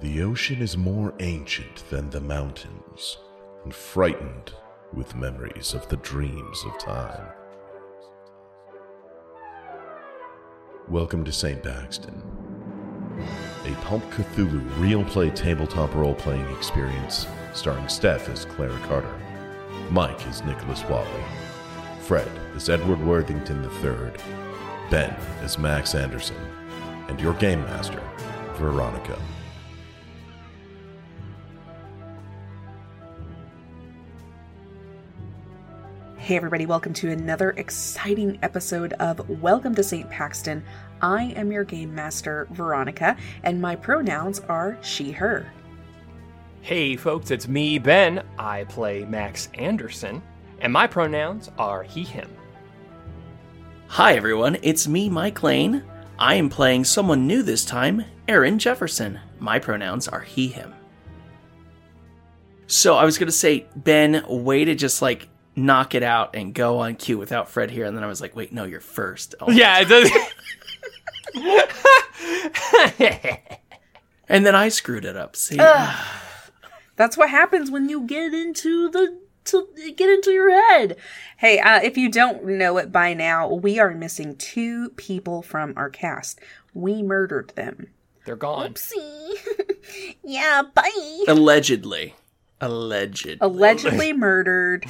The ocean is more ancient than the mountains, and frightened with memories of the dreams of time. Welcome to St. Paxton, a Pulp Cthulhu real play tabletop role playing experience starring Steph as Clara Carter, Mike as Nicholas Watley, Fred as Edward Worthington III, Ben as Max Anderson, and your game master, Veronica. Hey, everybody, welcome to another exciting episode of Welcome to St. Paxton. I am your game master, Veronica, and my pronouns are she, her. Hey, folks, it's me, Ben. I play Max Anderson, and my pronouns are he, him. Hi, everyone. It's me, Mike Lane. I am playing someone new this time, Aaron Jefferson. My pronouns are he, him. So I was going to say, Ben, way to just like knock it out and go on cue without Fred here. And then I was like, wait, no, you're first. Oh. Yeah, it does. And then I screwed it up. See? That's what happens when you get into the to get into your head. Hey, uh, if you don't know it by now, we are missing two people from our cast. We murdered them. They're gone. Oopsie. yeah, bye. Allegedly. Alleged. Allegedly murdered.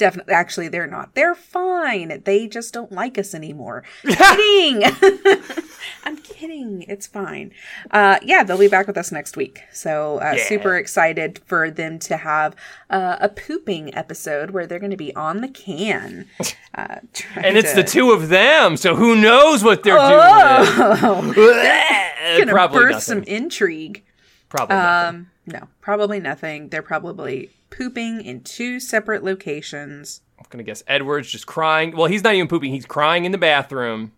Definitely. Actually, they're not. They're fine. They just don't like us anymore. kidding. I'm kidding. It's fine. Uh, yeah, they'll be back with us next week. So uh, Yeah. super excited for them to have uh, a pooping episode where they're going to be on the can. Uh, And it's to- the two of them, so who knows what they're Oh, doing? gonna Probably burst nothing. some intrigue. Probably nothing. Um, no, probably nothing. They're probably pooping in two separate locations. I'm gonna guess Edward's just crying. Well, he's not even pooping. He's crying in the bathroom.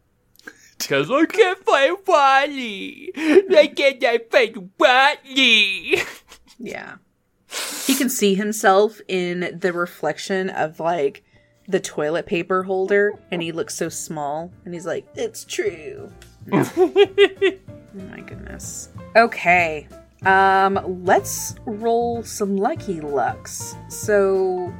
Because I can't find Wally. I can't find Wally. Yeah. He can see himself in the reflection of like the toilet paper holder and he looks so small and he's like, it's true. No. oh my goodness. Okay. Um, let's roll some lucky lucks. So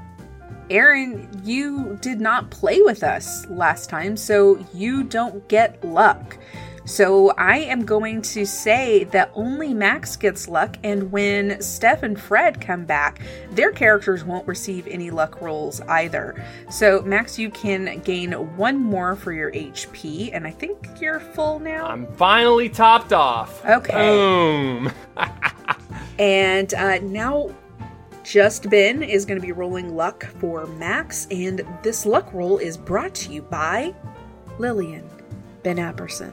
Aaron, you did not play with us last time, so you don't get luck. So I am going to say that only Max gets luck, and when Steph and Fred come back, their characters won't receive any luck rolls either. So Max, you can gain one more for your HP, and I think you're full now. I'm finally topped off. Okay. Boom. And uh, now, Just Ben is going to be rolling luck for Max, and this luck roll is brought to you by Lillian, Ben Apperson,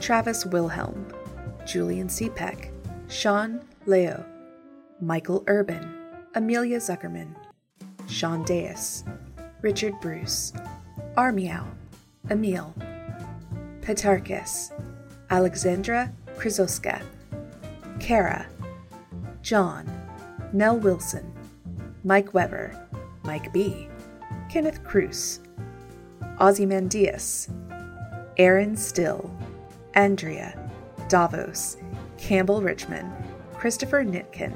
Travis Wilhelm, Julian Seepeck, Sean Leo, Michael Urban, Amelia Zuckerman, Sean Deus, Richard Bruce, Armiao, Emil, Petarchus, Alexandra Krizoska, Kara, John, Mel Wilson, Mike Weber, Mike B, Kenneth Cruz, Ozymandias, Aaron Still, Andrea, Davos, Campbell Richmond, Christopher Nitkin,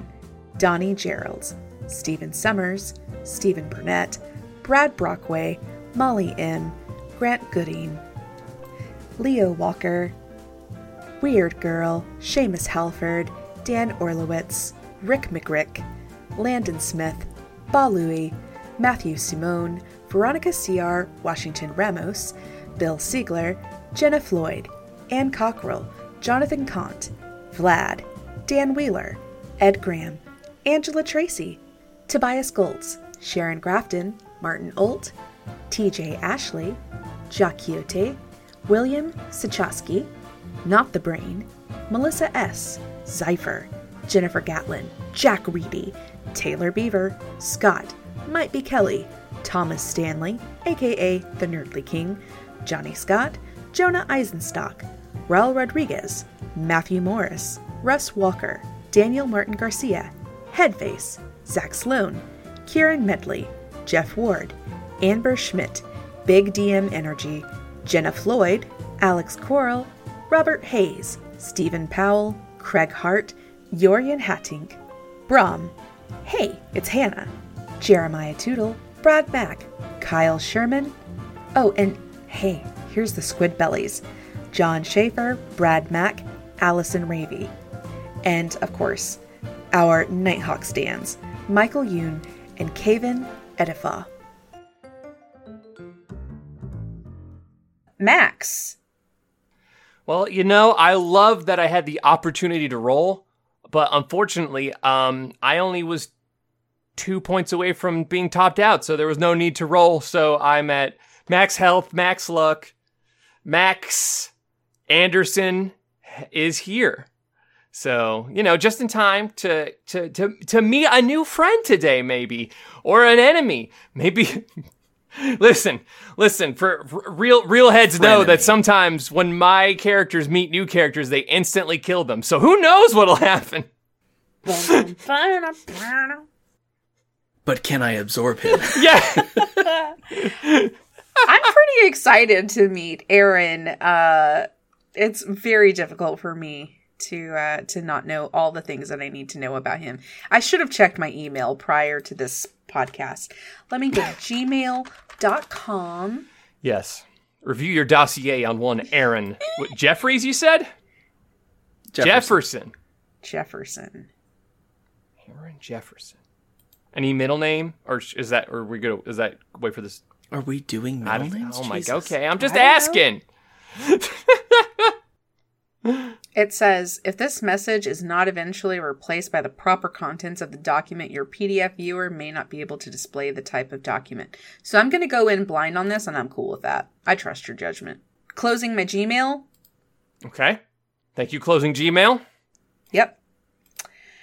Donnie Gerald, Stephen Summers, Stephen Burnett, Brad Brockway, Molly M, Grant Gooding, Leo Walker, Weird Girl, Seamus Halford, Dan Orlowitz, Rick McRick, Landon Smith, Balui, Matthew Simone, Veronica C.R., Washington Ramos, Bill Siegler, Jenna Floyd, Ann Cockrell, Jonathan Kant, Vlad, Dan Wheeler, Ed Graham, Angela Tracy, Tobias Goltz, Sharon Grafton, Martin Olt, TJ Ashley, Jacques Quixote, William Sichowski, Not the Brain, Melissa S., Zypher, Jennifer Gatlin, Jack Reedy, Taylor Beaver, Scott, Might Be Kelly, Thomas Stanley, aka the Nerdly King, Johnny Scott, Jonah Eisenstock, Raul Rodriguez, Matthew Morris, Russ Walker, Daniel Martin Garcia, Headface, Zach Sloan, Kieran Medley, Jeff Ward, Amber Schmidt, Big DM Energy, Jenna Floyd, Alex Coral, Robert Hayes, Stephen Powell, Craig Hart, Yorian Hattink, Brom, Hey, it's Hannah, Jeremiah Tootle, Brad Mack, Kyle Sherman. Oh, and hey, here's the Squid Bellies John Schaefer, Brad Mack, Allison Ravy. And, of course, our Nighthawk stands, Michael Yoon and Kaven Edifa. Max. Well, you know, I love that I had the opportunity to roll, but unfortunately, um, I only was two points away from being topped out, so there was no need to roll. So I'm at max health, max luck. Max Anderson is here. So, you know, just in time to to to to meet a new friend today maybe or an enemy. Maybe Listen, listen, for, for real real heads know Frenemy. that sometimes when my characters meet new characters, they instantly kill them. So who knows what'll happen? But can I absorb him? Yeah. I'm pretty excited to meet Aaron. Uh, it's very difficult for me to uh, to not know all the things that I need to know about him. I should have checked my email prior to this podcast. Let me go to gmail.com. yes. Review your dossier on one Aaron. What, Jeffries, you said? Jefferson. Jefferson. Aaron Jefferson. Any middle name, or is that, or are we gonna, is that wait for this? Are we doing I middle names? oh my Jesus. god. Okay, I'm just I don't know. asking. It says if this message is not eventually replaced by the proper contents of the document, your PDF viewer may not be able to display the type of document. So I'm going to go in blind on this, and I'm cool with that. I trust your judgment. Closing my Gmail. Okay. Thank you. Closing Gmail. Yep.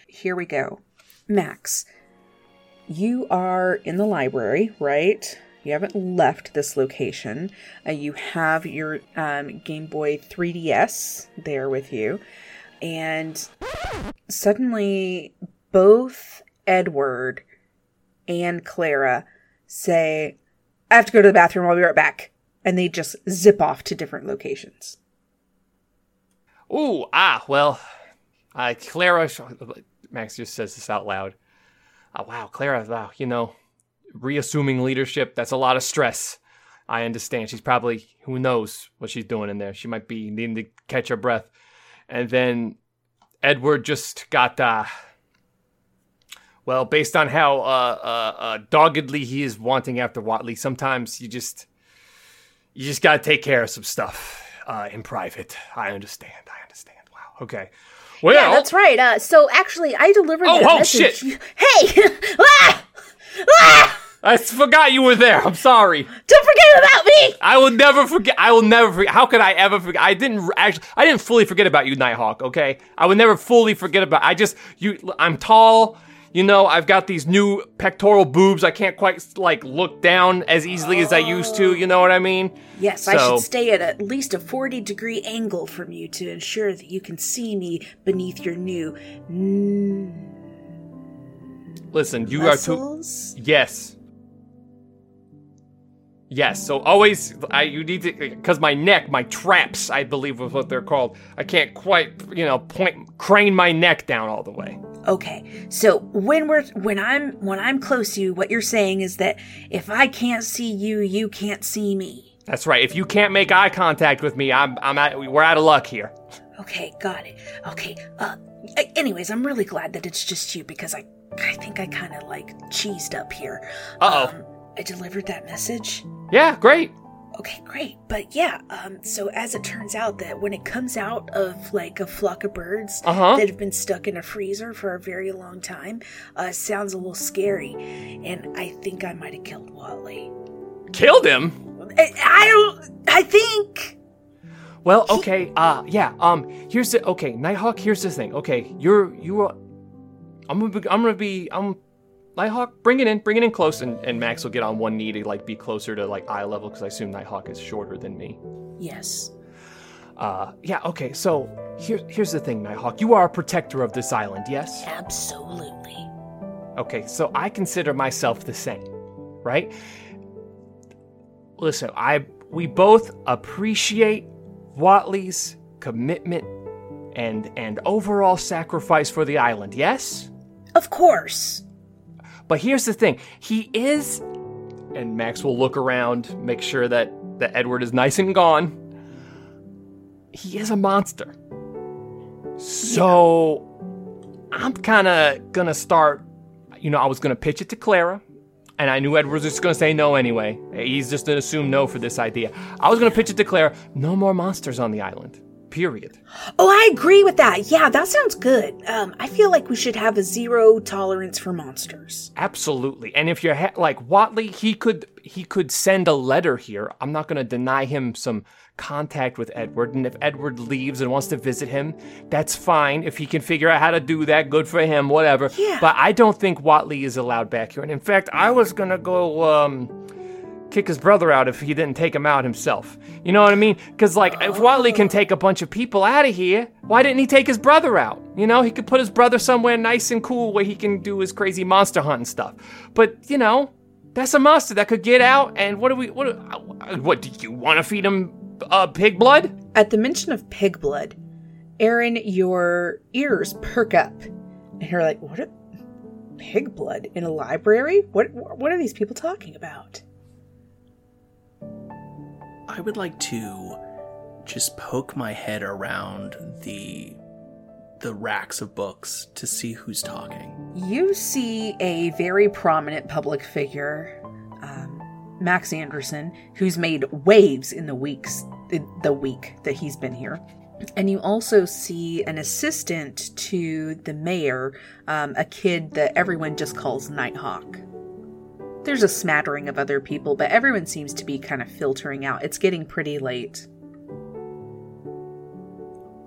Here we go. Max, you are in the library, right? You haven't left this location. Uh, you have your um, Game Boy 3DS there with you. And suddenly, both Edward and Clara say, I have to go to the bathroom. I'll be right back. And they just zip off to different locations. Ooh, ah, well, uh, Clara, Max just says this out loud. Oh, wow, Clara, wow, you know, reassuming leadership, that's a lot of stress. I understand. She's probably, who knows what she's doing in there. She might be needing to catch her breath. And then Edward just got, uh, well, based on how uh, uh, uh, doggedly he is wanting after Watley, sometimes you just, you just got to take care of some stuff uh, in private. I understand. I understand. Wow. Okay. Well, Yeah, that's right. Uh, so actually, I delivered Oh, that oh, message. shit. Hey! ah! Ah! I forgot you were there. I'm sorry. Don't forget about me! I will never forget. I will never forget. How could I ever forget? I didn't actually. I didn't fully forget about you, Nighthawk. Okay, I would never fully forget about. I just you. I'm tall. You know, I've got these new pectoral boobs. I can't quite like look down as easily as I used to. You know what I mean? Yes, I should stay at at least a 40 degree angle from you to ensure that you can see me beneath your new mm, Listen, you are too. Yes. Yes, so always I you need to because my neck, my traps, I believe was what they're called. I can't quite, you know, point crane my neck down all the way. Okay, so when we're when I'm when I'm close to you, what you're saying is that if I can't see you, you can't see me. That's right. If you can't make eye contact with me, I'm I'm at we're out of luck here. Okay, got it. Okay, uh, anyways, I'm really glad that it's just you because I I think I kind of like cheesed up here. Uh-oh. Um, I delivered that message. Yeah, great. Okay, great. But yeah, um, so as it turns out that when it comes out of like a flock of birds Uh-huh. that have been stuck in a freezer for a very long time, uh, sounds a little scary, and I think I might have killed Watley. Killed him. I, I don't. I think. Well, okay. Uh yeah. Um here's the okay, Nighthawk, here's the thing. Okay, you're you are I'm gonna be, I'm gonna be I'm Nighthawk, bring it in, bring it in close, and, and Max will get on one knee to like be closer to like eye level because I assume Nighthawk is shorter than me. Yes. Uh, yeah, okay, so here, here's the thing, Nighthawk. You are a protector of this island, yes? Absolutely. Okay, so I consider myself the same, right? Listen, I we both appreciate Watley's commitment and and overall sacrifice for the island. Yes. Of course. But here's the thing: he is, and Max will look around, make sure that that Edward is nice and gone. He is a monster. So I'm kind of gonna start. You know, I was gonna pitch it to Clara, and I knew Edward was just gonna say no anyway. He's just gonna assume no for this idea. I was gonna pitch it to Clara. No more monsters on the island. Period. Oh, I agree with that. Yeah, that sounds good. Um, I feel like we should have a zero tolerance for monsters. Absolutely. And if you're ha- like Watley, he could he could send a letter here. I'm not going to deny him some contact with Edward, and if Edward leaves and wants to visit him, that's fine. If he can figure out how to do that, good for him. Whatever. Yeah. But I don't think Watley is allowed back here. And in fact, I was gonna go um, kick his brother out if he didn't take him out himself. You know what I mean? Because like, if Watley can take a bunch of people out of here, why didn't he take his brother out? You know, he could put his brother somewhere nice and cool where he can do his crazy monster hunt and stuff. But you know, that's a monster that could get out. And what do we? What? uh, What do you want to feed him? Uh, pig blood? At the mention of pig blood, Aaron, your ears perk up, and you're like, "What? Pig blood in a library? What? What are these people talking about?" I would like to just poke my head around the the racks of books to see who's talking. You see a very prominent public figure, um, Max Anderson, who's made waves in the weeks the week that he's been here. And you also see an assistant to the mayor, um, a kid that everyone just calls Nighthawk. There's a smattering of other people, but everyone seems to be kind of filtering out. It's getting pretty late.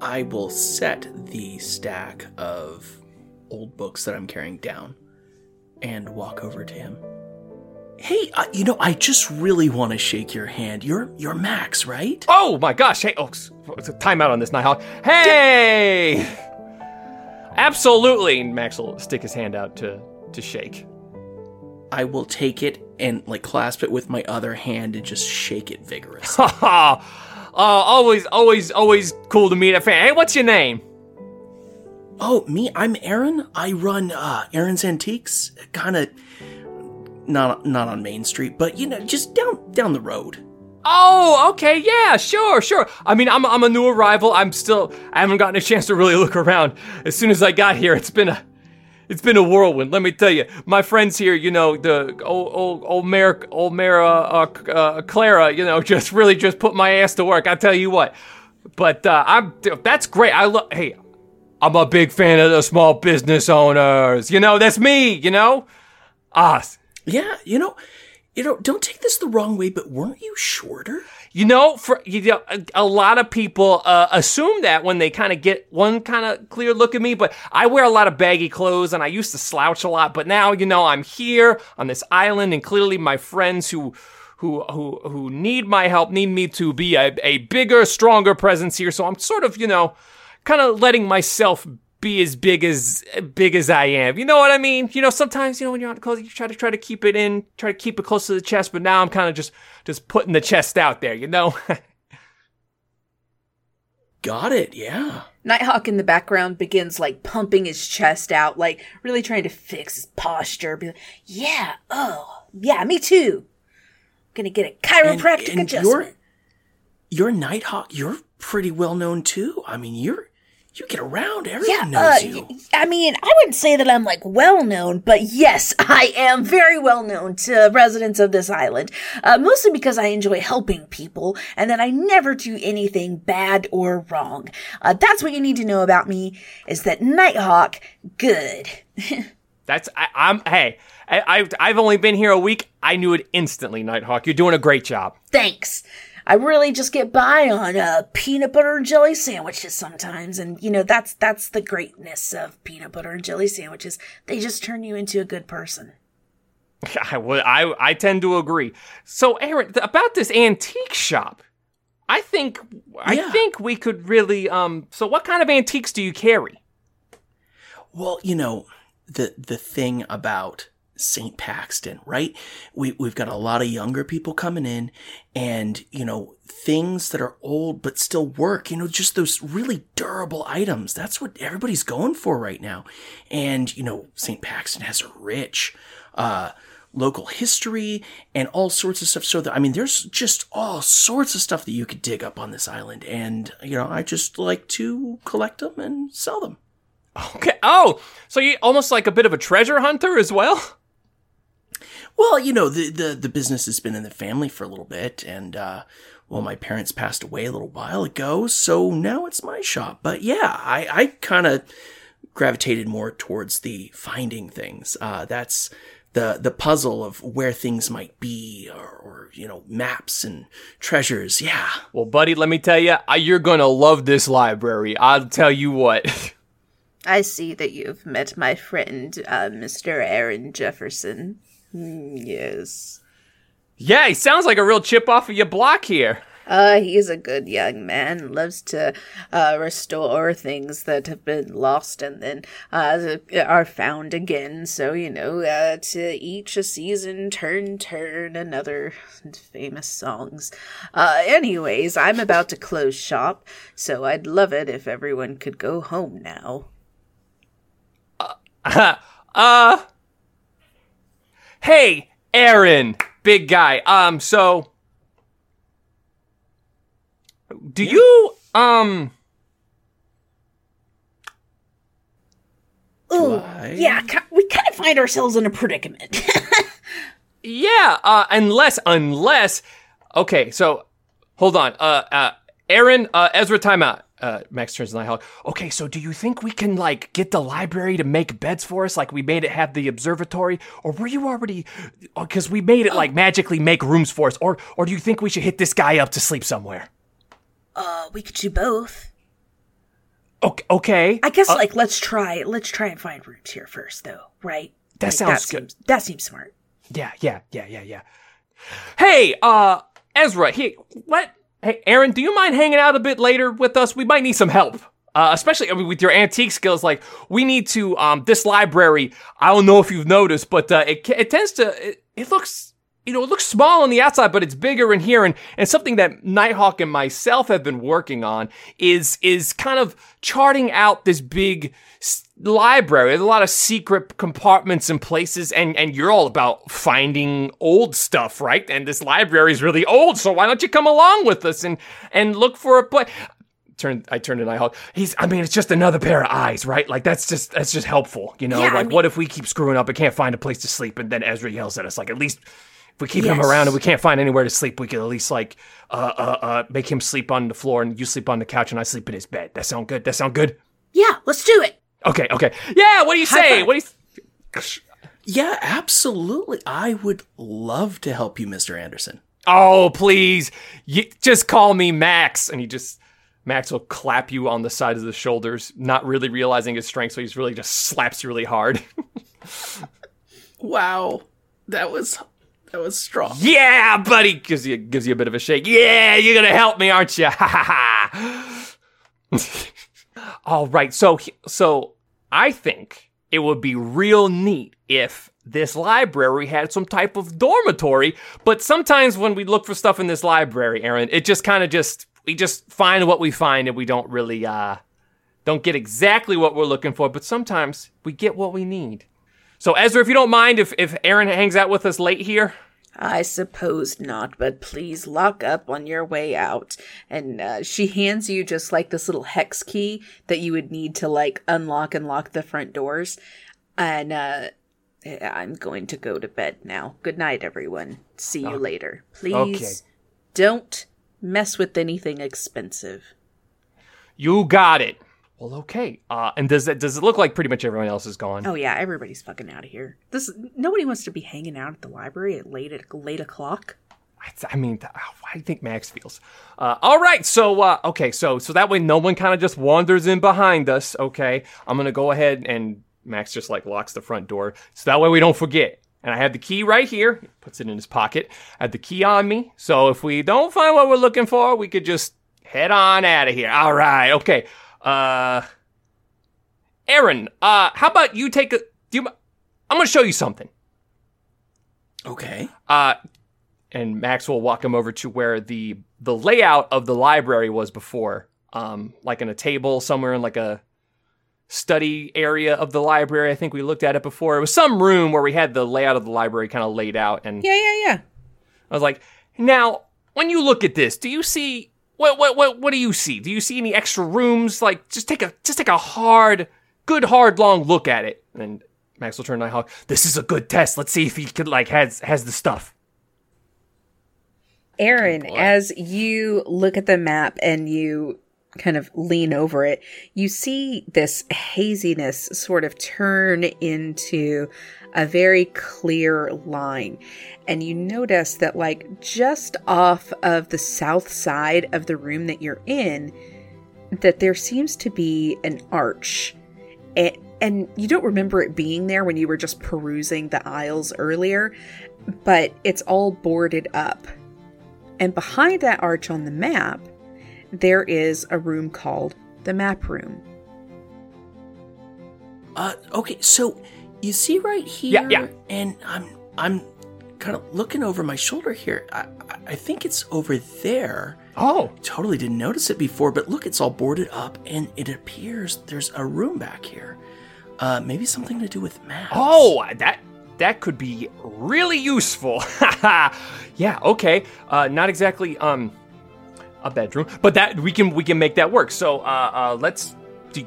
I will set the stack of old books that I'm carrying down and walk over to him. Hey, uh, you know, I just really want to shake your hand. You're you're Max, right? Oh my gosh! Hey, oh, s- time out on this, Nighthawk. Hey! Absolutely. And Max will stick his hand out to to shake. I will take it and like clasp it with my other hand and just shake it vigorously. Haha. uh, always, always, always cool to meet a fan. Hey, what's your name? oh, me, I'm Aaron. I run uh Aaron's Antiques, kind of not not on Main Street, but you know, just down down the road. Oh, okay, yeah, sure, sure. I mean, I'm I'm a new arrival. I'm still I haven't gotten a chance to really look around. As soon as I got here, it's been a it's been a whirlwind. Let me tell you, my friends here, you know, the old old old Mayor old Mayor uh, uh, uh, Clara, you know, just really just put my ass to work. I tell you what. But uh, I'm that's great. I love. Hey, I'm a big fan of the small business owners. You know, that's me. You know, us. Yeah, you know, you know, don't take this the wrong way, but weren't you shorter? You know, for you know, a, a lot of people uh, assume that when they kind of get one kind of clear look at me, but I wear a lot of baggy clothes and I used to slouch a lot, but now you know I'm here on this island, and clearly my friends who. Who, who who need my help need me to be a, a bigger, stronger presence here. So I'm sort of, you know, kind of letting myself be as big as big as I am. You know what I mean? You know, sometimes you know when you're on close, you try to try to keep it in, try to keep it close to the chest. But now I'm kind of just just putting the chest out there. You know? Got it, yeah. Nighthawk in the background begins like pumping his chest out, like really trying to fix his posture. Be like, Yeah, oh, yeah, me too. Gonna get a chiropractic and adjustment. You're, you're Nighthawk. You're pretty well known too. I mean, you're you get around. Everyone Yeah, knows uh, you. y- I mean, I wouldn't say that I'm like well known, but yes, I am very well known to residents of this island. Uh, mostly because I enjoy helping people and that I never do anything bad or wrong. Uh, that's what you need to know about me is that Nighthawk, good. That's I, I'm. Hey, I, I've I've only been here a week. I knew it instantly, Nighthawk. You're doing a great job. Thanks. I really just get by on uh, peanut butter and jelly sandwiches sometimes, and you know that's that's the greatness of peanut butter and jelly sandwiches. They just turn you into a good person. I would. I I tend to agree. So, Aaron, th- about this antique shop, I think I Yeah. think we could really. Um. So, what kind of antiques do you carry? Well, you know, the the thing about St. Paxton, right? We, we've got a lot of younger people coming in and, you know, things that are old but still work, you know, just those really durable items. That's what everybody's going for right now. And, you know, St. Paxton has a rich, uh, local history and all sorts of stuff. So that, I mean, there's just all sorts of stuff that you could dig up on this island. And, you know, I just like to collect them and sell them. Okay. Oh, so you almost like a bit of a treasure hunter as well? Well, you know, the, the, the business has been in the family for a little bit, and, uh, well, my parents passed away a little while ago, so now it's my shop. But yeah, I, I kind of gravitated more towards the finding things. Uh, that's the, the puzzle of where things might be, or, or, you know, maps and treasures. Yeah. Well, buddy, let me tell you, you're gonna love this library. I'll tell you what. I see that you've met my friend, uh, Mr. Aaron Jefferson. Mm, yes. Yeah, he sounds like a real chip off of your block here. Uh, he's a good young man, loves to uh, restore things that have been lost and then uh, are found again. So, you know, uh, to each a season, turn, turn, another famous songs. Uh, anyways, I'm about to close shop, so I'd love it if everyone could go home now. Uh, uh, hey, Aaron, big guy. Um, so, do you, um, Ooh, I- yeah, we kind of find ourselves in a predicament. yeah, uh, unless, unless, okay, so, hold on, uh, uh, Aaron, uh, Ezra, timeout. Uh, Max turns to Nighthawk. Okay, so do you think we can, like, get the library to make beds for us like we made it have the observatory? Or were you already, because we made it, like, magically make rooms for us? Or, or do you think we should hit this guy up to sleep somewhere? uh, we could do both. Okay, okay. I guess, like, let's try. Let's try and find rooms here first, though. Right? That Like, sounds good. Seems, that seems smart. Yeah, yeah, yeah, yeah, yeah. Hey, uh, Ezra, he what? Hey, Aaron, do you mind hanging out a bit later with us? We might need some help. Uh, especially I mean, with your antique skills, like we need to. Um, this library. I don't know if you've noticed, but uh, it it tends to. It, it looks, you know, it looks small on the outside, but it's bigger in here. And and something that Nighthawk and myself have been working on is is kind of charting out this big s- library. There's a lot of secret compartments and places, and and you're all about finding old stuff, right? And this library is really old, so why don't you come along with us and and look for a place? Turn, I turned to Nighthawk. He's, I mean, it's just another pair of eyes, right? Like that's just that's just helpful, you know. Yeah, I like, mean- what if we keep screwing up and can't find a place to sleep, and then Ezra yells at us? Like, at least if we keep him around and we can't find anywhere to sleep, we could at least like uh, uh, uh, make him sleep on the floor and you sleep on the couch and I sleep in his bed. That sound good? That sound good? Yeah, let's do it. Okay, okay. Yeah, what do you High say? five. What do you Yeah, absolutely. I would love to help you, Mr. Anderson. Oh, please. You, just call me Max. And he just, Max will clap you on the side of the shoulders, not really realizing his strength. So he's really just slaps you really hard. Wow. That was that was strong. yeah, buddy. Gives you, gives you a bit of a shake. Yeah, you're to help me, aren't you? Ha ha ha. All right. So, so I think it would be real neat if this library had some type of dormitory. But sometimes when we look for stuff in this library, Aaron, it just kind of just we just find what we find and we don't really uh don't get exactly what we're looking for. But sometimes we get what we need. So Ezra, if you don't mind, if if Aaron hangs out with us late here. I suppose not, but please lock up on your way out. And uh, she hands you just like this little hex key that you would need to like unlock and lock the front doors. And uh, I'm going to go to bed now. Good night, everyone. See you later. Please Okay. don't mess with anything expensive. You got it. Well, okay. Uh, and does it does it look like pretty much everyone else is gone? Oh yeah, everybody's fucking out of here. This nobody wants to be hanging out at the library at late at late o'clock. I mean, do you think Max feels? Uh, all right, so uh, okay, so so that way no one kind of just wanders in behind us. Okay, I'm gonna go ahead and Max just like locks the front door, so that way we don't forget. And I have the key right here. He puts it in his pocket. I have the key on me, so if we don't find what we're looking for, we could just head on out of here. All right, okay. Uh, Aaron, uh, how about you take a? Do you? I'm gonna show you something. Okay. Uh, and Max will walk him over to where the the layout of the library was before, um, like in a table somewhere in like a study area of the library. I think we looked at it before. It was some room where we had the layout of the library kind of laid out, and Yeah, yeah, yeah. I was like, now when you look at this, do you see what what what what do you see? Do you see any extra rooms? Like just take a just take a hard, good hard long look at it. And Max will turn to Nighthawk. This is a good test. Let's see if he could like has has the stuff. Aaron, as you look at the map and you kind of lean over it, you see this haziness sort of turn into a very clear line. And you notice that, like, just off of the south side of the room that you're in, that there seems to be an arch. And, and you don't remember it being there when you were just perusing the aisles earlier, but it's all boarded up. And behind that arch on the map, there is a room called the map room. Uh, okay, so you see right here, Yeah, yeah. and I'm I'm kind of looking over my shoulder here. I I- I think it's over there. Oh, Totally didn't notice it before, but look, it's all boarded up, and it appears there's a room back here. Uh, maybe something to do with maps. oh, that that could be really useful. yeah. Okay. Uh, not exactly um a bedroom, but that we can we can make that work. So uh, uh let's do.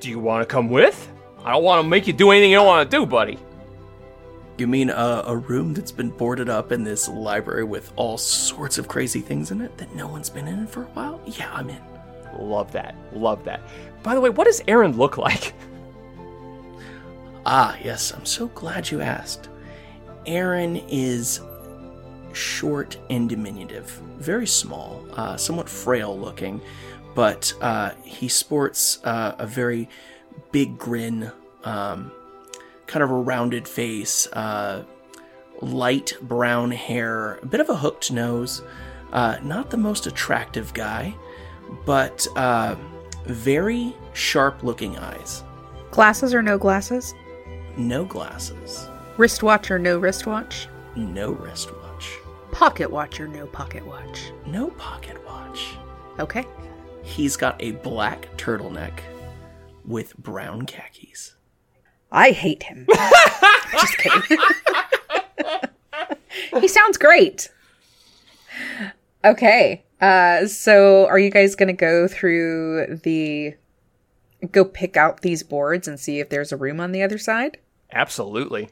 Do you want to come with? I don't want to make you do anything you don't want to do, buddy. You mean a, a room that's been boarded up in this library with all sorts of crazy things in it that no one's been in for a while? Yeah, I'm in. Love that. Love that. By the way, what does Aaron look like? Ah, yes, I'm so glad you asked. Aaron is short and diminutive, very small, uh, somewhat frail looking, but uh, he sports uh, a very big grin, um, kind of a rounded face, uh, light brown hair, a bit of a hooked nose, uh, not the most attractive guy, but uh, very sharp looking eyes. Glasses or no glasses? No glasses. Wristwatch or no wristwatch? No wristwatch. Pocket watch or no pocket watch? No pocket watch. Okay. He's got a black turtleneck with brown khakis. I hate him. Just kidding. he sounds great. Okay. Uh so are you guys going to go through the go pick out these boards and see if there's a room on the other side? Absolutely.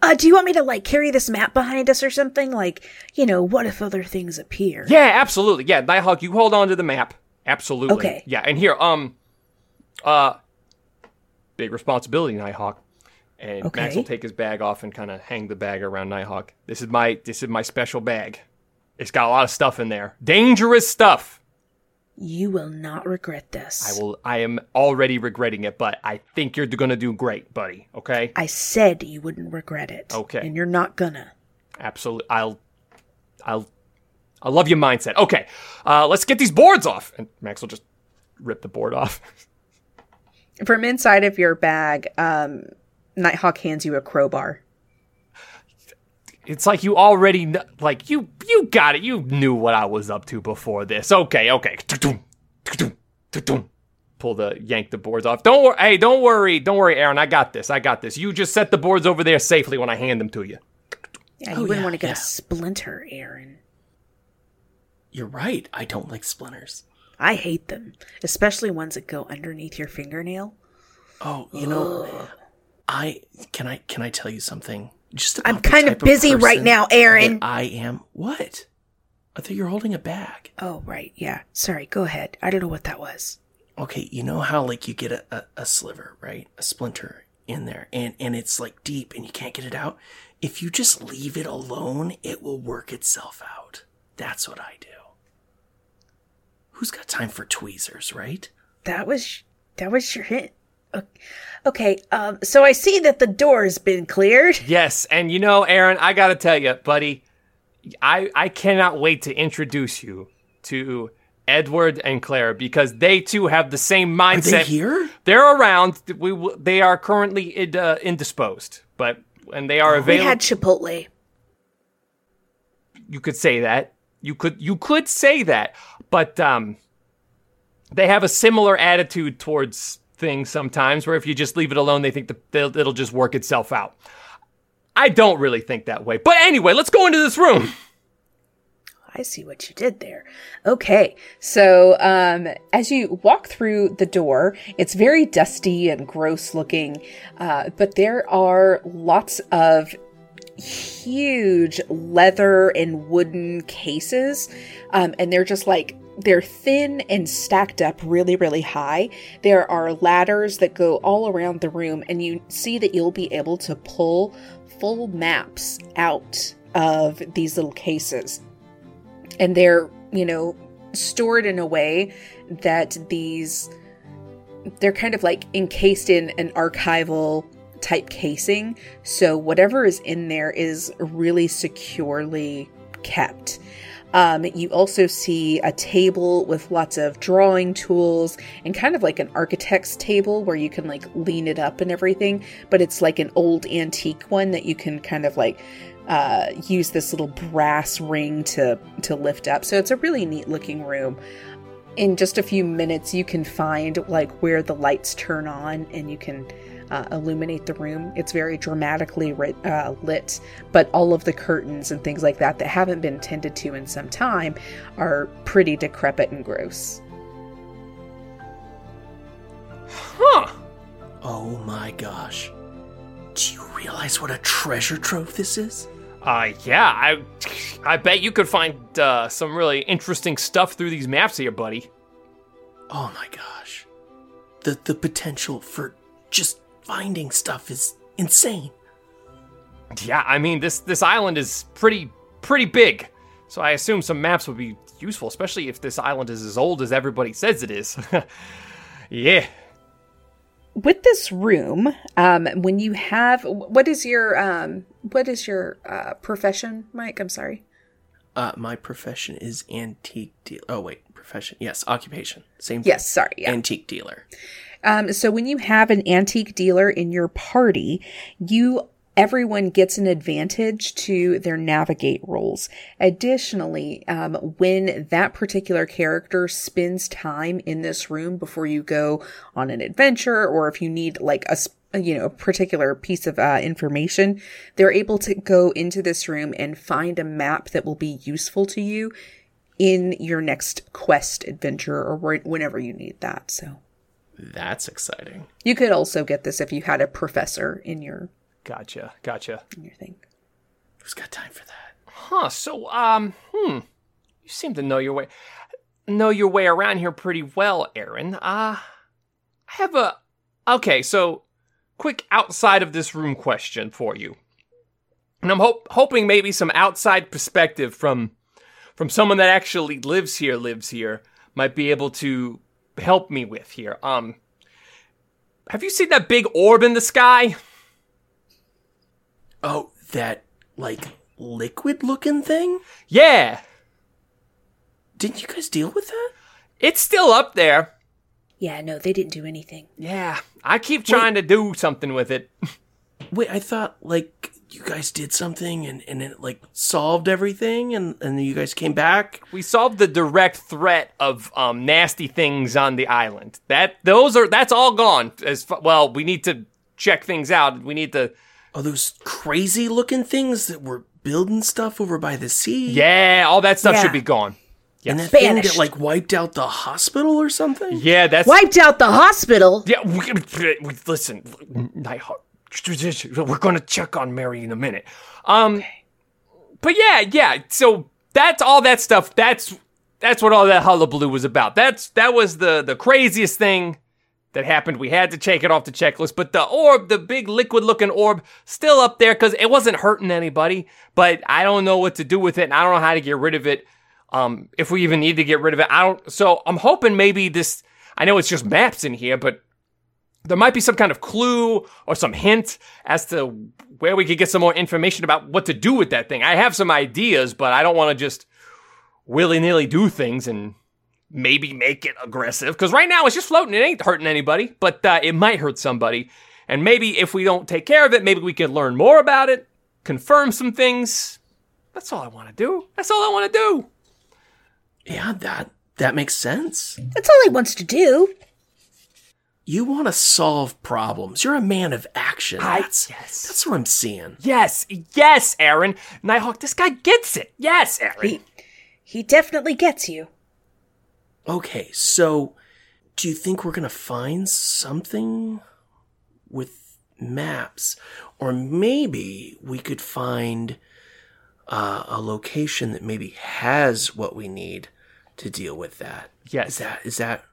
Uh, do you want me to like carry this map behind us or something? Like, you know, what if other things appear? Yeah, absolutely. Yeah, Nighthawk, you hold on to the map. Absolutely. Okay. Yeah, and here, um, uh, big responsibility, Nighthawk. And Max will take his bag off and kind of hang the bag around Nighthawk. This is my this is my special bag. It's got a lot of stuff in there, dangerous stuff. You will not regret this. I will. I am already regretting it, but I think you're gonna do great, buddy. Okay. I said you wouldn't regret it. Okay. And you're not gonna. Absolutely. I'll. I'll. I love your mindset. Okay. Uh, let's get these boards off. And Max will just rip the board off. From inside of your bag, um Nighthawk hands you a crowbar. It's like you already kn- like you you got it. You knew what I was up to before this. Okay, okay. Pull the yank the boards off. Don't worry. Hey, don't worry. Don't worry, Aaron. I got this. I got this. You just set the boards over there safely when I hand them to you. Yeah, you Oh, wouldn't yeah, want to get yeah. a splinter, Aaron. You're right. I don't like splinters. I hate them, especially ones that go underneath your fingernail. Oh, you know, I can I can I tell you something? Just I'm kind of busy right now, Aaron. I am. What? I thought you were holding a bag. Oh, right. Yeah. Sorry. Go ahead. I don't know what that was. Okay, you know how like you get a, a, a sliver, right? A splinter in there, and and it's like deep, and you can't get it out. If you just leave it alone, it will work itself out. That's what I do. Who's got time for tweezers, right? That was that was your hint. O- Okay. Um. So I see that the door's been cleared. Yes, and you know, Aaron, I gotta tell you, buddy, I I cannot wait to introduce you to Edward and Claire because they too have the same Are mindset. they here? They're around. We they are currently id- uh, indisposed, but and they are available. We had Chipotle. you could say that. You could you could say that, but um, they have a similar attitude towards things sometimes. Where if you just leave it alone, they think that they'll- it'll just work itself out. I don't really think that way. But anyway, let's go into this room. I see what you did there. Okay, so um, as you walk through the door, it's very dusty and gross looking, uh, but there are lots of huge leather and wooden cases, um, and they're just like they're thin and stacked up really, really high. There are ladders that go all around the room, and you see that you'll be able to pull full maps out of these little cases. And they're you know stored in a way that these they're kind of like encased in an archival type casing. So whatever is in there is really securely kept um, you also see a table with lots of drawing tools and kind of like an architect's table where you can like lean it up and everything, but it's like an old antique one that you can kind of like uh, use this little brass ring to to lift up. So it's a really neat looking room. In just a few minutes, you can find like where the lights turn on, and you can uh, illuminate the room. It's very dramatically rit, uh, lit, but all of the curtains and things like that that haven't been tended to in some time are pretty decrepit and gross. Huh. Oh my gosh. Do you realize what a treasure trove this is? Uh, yeah, I, I bet you could find uh, some really interesting stuff through these maps here, buddy. Oh my gosh. The the potential for just finding stuff is insane. Yeah, I mean this this island is pretty pretty big, so I assume some maps would be useful, especially if this island is as old as everybody says it is. yeah. With this room, um, when you have what is your um, what is your uh, profession, Mike? I'm sorry. Uh my profession is antique dealer. Oh wait, profession. Yes, occupation. Same Yes, sorry. Yeah. Antique dealer. Um, so when you have an antique dealer in your party, you everyone gets an advantage to their navigate rolls. Additionally, um, when that particular character spends time in this room before you go on an adventure, or if you need like a you know a particular piece of uh, information, they're able to go into this room and find a map that will be useful to you in your next quest adventure or whenever you need that. So. That's exciting. You could also get this if you had a professor in your Gotcha, gotcha. in your thing. Who's got time for that? Huh. So, um, hmm. You seem to know your way know your way around here pretty well, Aaron. Uh I have a Okay, so quick outside of this room question for you. And I'm hope, hoping maybe some outside perspective from from someone that actually lives here lives here might be able to help me with here. Um Have you seen that big orb in the sky? Oh, that like liquid looking thing? Yeah. Didn't you guys deal with that? It's still up there. Yeah, no, they didn't do anything. Yeah, I keep trying to do something with it. Wait, I thought like you guys did something and, and it like solved everything and, and then you guys came back. We solved the direct threat of um, nasty things on the island. That those are that's all gone. As fa- well, we need to check things out. We need to. Oh, those crazy looking things that were building stuff over by the sea. Yeah, all that stuff Yeah. should be gone. And that thing Banished. that like wiped out the hospital or something? Yeah, that's Wiped out the hospital. Yeah, we, we, listen, Nighthawk. We're going to check on Mary in a minute. Um, but yeah, yeah. So that's all that stuff. That's that's what all that hullabaloo was about. That's that was the the craziest thing that happened. We had to take it off the checklist. But the orb, the big liquid looking orb, still up there because it wasn't hurting anybody. But I don't know what to do with it, and I don't know how to get rid of it. Um, if we even need to get rid of it, I don't. So I'm hoping maybe this. I know it's just maps in here, but there might be some kind of clue or some hint as to where we could get some more information about what to do with that thing. I have some ideas, but I don't want to just willy nilly do things and maybe make it aggressive because right now it's just floating. It ain't hurting anybody, but uh, it might hurt somebody. And maybe if we don't take care of it, maybe we can learn more about it, confirm some things. That's all I want to do. That's all I want to do. Yeah, that that makes sense. That's all he wants to do. You want to solve problems. You're a man of action. I- That's yes. that's what I'm seeing. Yes, yes, Aaron. Nighthawk, this guy gets it. Yes, Aaron. He, he definitely gets you. Okay, so do you think we're gonna find something with maps, or maybe we could find uh, a location that maybe has what we need to deal with that? Yes. Is that is that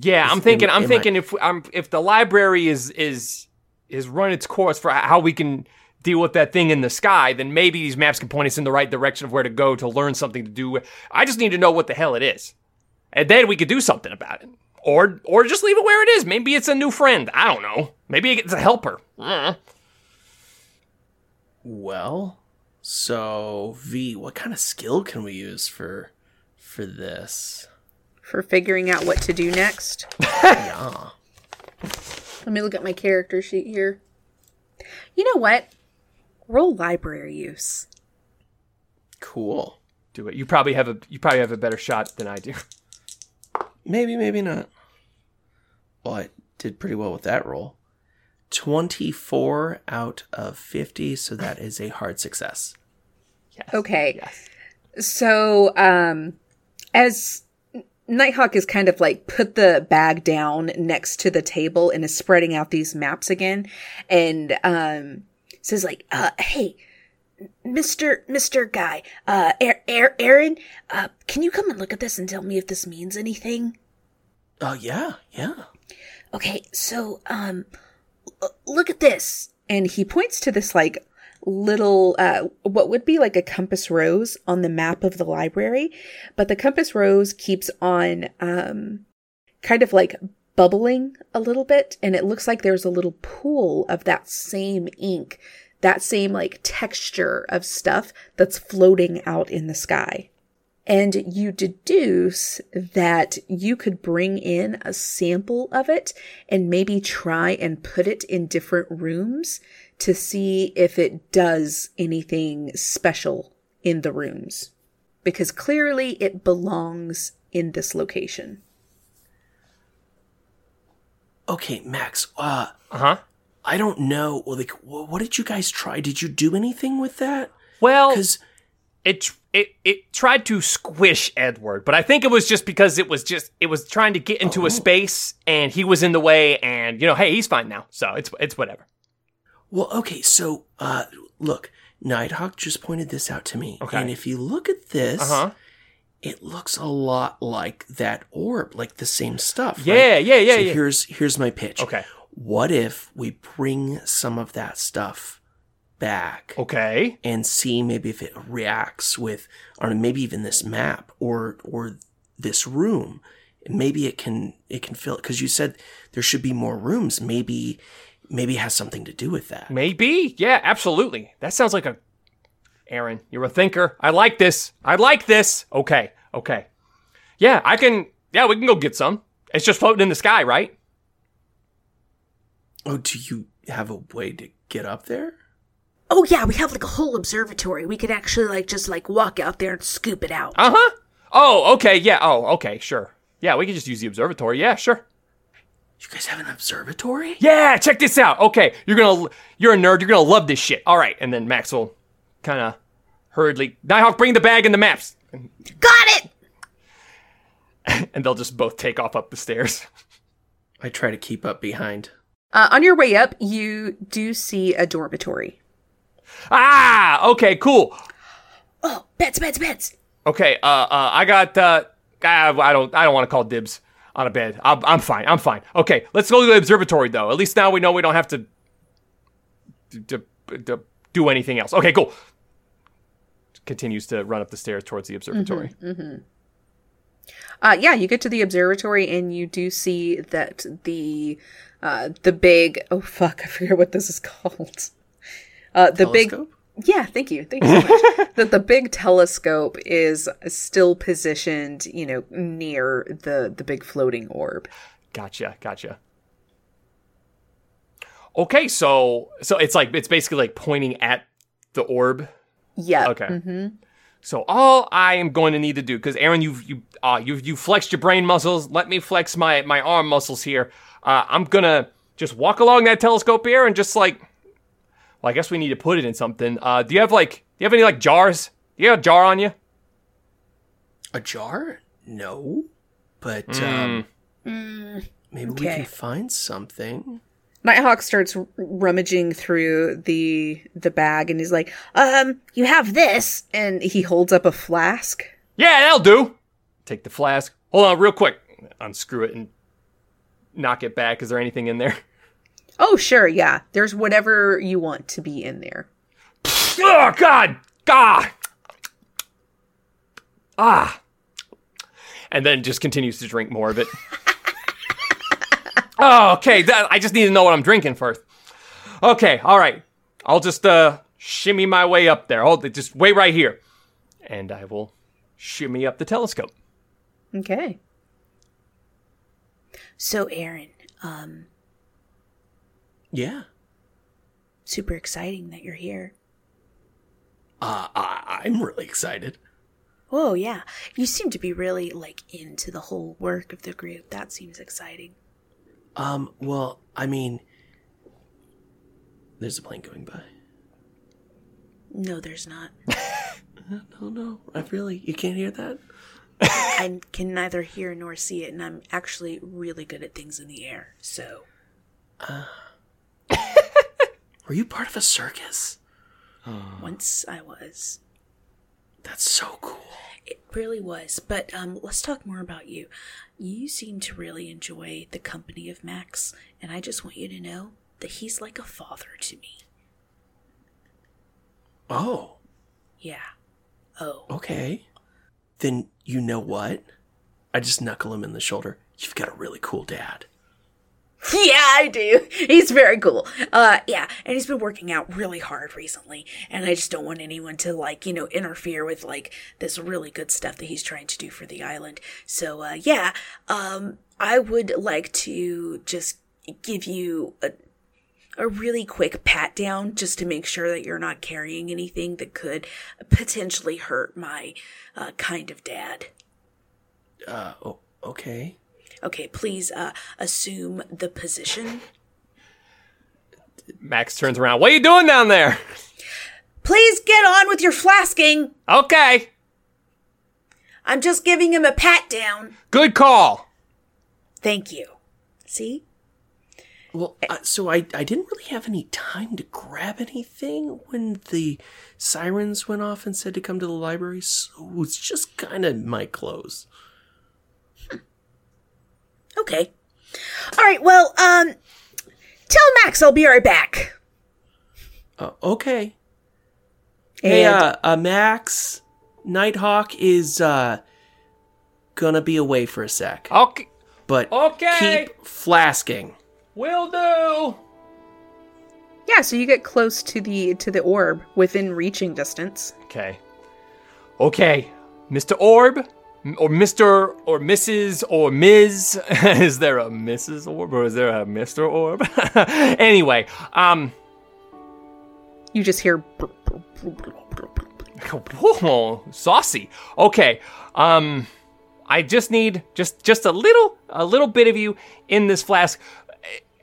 Yeah, I'm thinking. am- I'm am thinking if um, if the library is is is run its course for how we can deal with that thing in the sky, then maybe these maps can point us in the right direction of where to go to learn something to do. I just need to know what the hell it is, and then we could do something about it, or or just leave it where it is. Maybe it's a new friend. I don't know. Maybe it's a helper. Uh, well? So V, what kind of skill can we use for for this? For figuring out what to do next. yeah. Let me look at my character sheet here. You know what? Roll library use. Cool. do it. You probably have a you probably have a better shot than I do. Maybe, maybe not. Well, I did pretty well with that roll. 24 out of 50, so that is a hard success. Yes. Okay. Yes. So, um, as Nighthawk is kind of like put the bag down next to the table and is spreading out these maps again, and um, says like, uh, "Hey, Mister Mister Guy, uh, Aar- Aar- Aaron, uh, can you come and look at this and tell me if this means anything?" Oh, yeah, yeah. Okay, so um l- look at this. And he points to this like little uh what would be like a compass rose on the map of the library, but the compass rose keeps on um kind of like bubbling a little bit and it looks like there's a little pool of that same ink, that same like texture of stuff that's floating out in the sky. And you deduce that you could bring in a sample of it and maybe try and put it in different rooms to see if it does anything special in the rooms. Because clearly it belongs in this location. Okay, Max, uh, Uh huh. I don't know. Well, like, what did you guys try? Did you do anything with that? Well, Because, it it it tried to squish Edward, but I think it was just because it was just it was trying to get into a space and he was in the way and you know, hey, he's fine now. So it's it's whatever. Well, okay, so, uh, look, Nighthawk just pointed this out to me. Okay. And if you look at this, Uh-huh. it looks a lot like that orb, like the same stuff. right? Yeah, yeah, yeah, so yeah. here's here's my pitch. Okay. What if we bring some of that stuff back Okay. and see maybe if it reacts with, or maybe even this map or or this room? Maybe it can it can fill it because you said there should be more rooms. Maybe maybe has something to do with that. Maybe. Yeah, absolutely. That sounds like a Aaron, you're a thinker. I like this. I like this. Okay. Okay. Yeah, I can yeah, we can go get some. It's just floating in the sky, right? Oh, do you have a way to get up there? Oh yeah, we have like a whole observatory. We could actually like just like walk out there and scoop it out. Uh-huh. Oh, okay. Yeah. Oh, okay. Sure. Yeah, we could just use the observatory. Yeah, sure. You guys have an observatory? Yeah, check this out. Okay, you're gonna, you're a nerd. You're gonna love this shit. All right, and then Max will kind of hurriedly, Nighthawk, bring the bag and the maps, Got it. and they'll just both take off up the stairs. I try to keep up behind. Uh, on your way up, you do see a dormitory. ah, okay, cool. Oh, beds, beds, beds. Okay, uh, uh, I got, uh, I, I don't, I don't want to call dibs on a bed. I'm, I'm fine. I'm fine. Okay, let's go to the observatory though. At least now we know we don't have to, to, to do anything else. Okay, cool. Continues to run up the stairs towards the observatory. Uh, yeah, you get to the observatory and you do see that the uh, the big oh fuck I forget what this is called. Uh, the big Telescope? Yeah, thank you. Thank you so much. that the big telescope is still positioned, you know, near the the big floating orb. Gotcha, gotcha. Okay, so so it's like it's basically like pointing at the orb. Yeah. Okay. Mm-hmm. So all I am going to need to do, because Aaron, you've you uh you've you flexed your brain muscles. Let me flex my my arm muscles here. Uh, I'm gonna just walk along that telescope here and just like, well, I guess we need to put it in something. Uh, do you have like, do you have any like jars? Do you have a jar on you? A jar? No. But um, maybe we can find something. Nighthawk starts r- rummaging through the the bag and he's like, Um, you have this. and he holds up a flask. Yeah, that'll do. Take the flask. Hold on, real quick. Unscrew it and knock it back. Is there anything in there? Oh, sure, yeah. There's whatever you want to be in there. Oh God, God, ah, and then just continues to drink more of it. oh, okay. That, I just need to know what I'm drinking first. Okay, all right. I'll just uh shimmy my way up there. Hold it, just wait right here, and I will shimmy up the telescope. Okay. So, Aaron, um, Yeah. super exciting that you're here. Uh, I, I'm really excited. Oh, yeah. You seem to be really, like, into the whole work of the group. That seems exciting. Um, well, I mean, there's a plane going by. No, there's not. No, no, I really, you can't hear that? I can neither hear nor see it, and I'm actually really good at things in the air, so. Were you part of a circus? Once I was. That's so cool. It really was. But um, let's talk more about you. You seem to really enjoy the company of Max, and I just want you to know that he's like a father to me. Oh, Yeah. Oh. okay. Then you know what? I just knuckle him in the shoulder. You've got a really cool dad. Yeah, I do. He's very cool. Uh, yeah, and he's been working out really hard recently, and I just don't want anyone to like, you know, interfere with like this really good stuff that he's trying to do for the island. So, uh, yeah, um, I would like to just give you a a really quick pat down just to make sure that you're not carrying anything that could potentially hurt my uh, kind of dad. Uh, okay. Okay, please uh, assume the position. Max turns around. What are you doing down there? Please get on with your flasking. Okay, I'm just giving him a pat down. good call. Thank you. See? Well, uh, so I, I didn't really have any time to grab anything when the sirens went off and said to come to the library, so it's just kind of my clothes. Okay. All right, well, um, tell Max I'll be right back. Uh, okay. Hey, And uh, uh, Max, Nighthawk is, uh, gonna be away for a sec. Okay, But Okay. keep flasking. will do. yeah, so you get close to the to the orb within reaching distance. Okay. Okay, Mr. Orb, M- or Mr. or Mrs. or Ms. is there a Mrs. Orb or is there a Mr. Orb? anyway, um, You just hear whoa, saucy. Okay, um, I just need just just a little a little bit of you in this flask.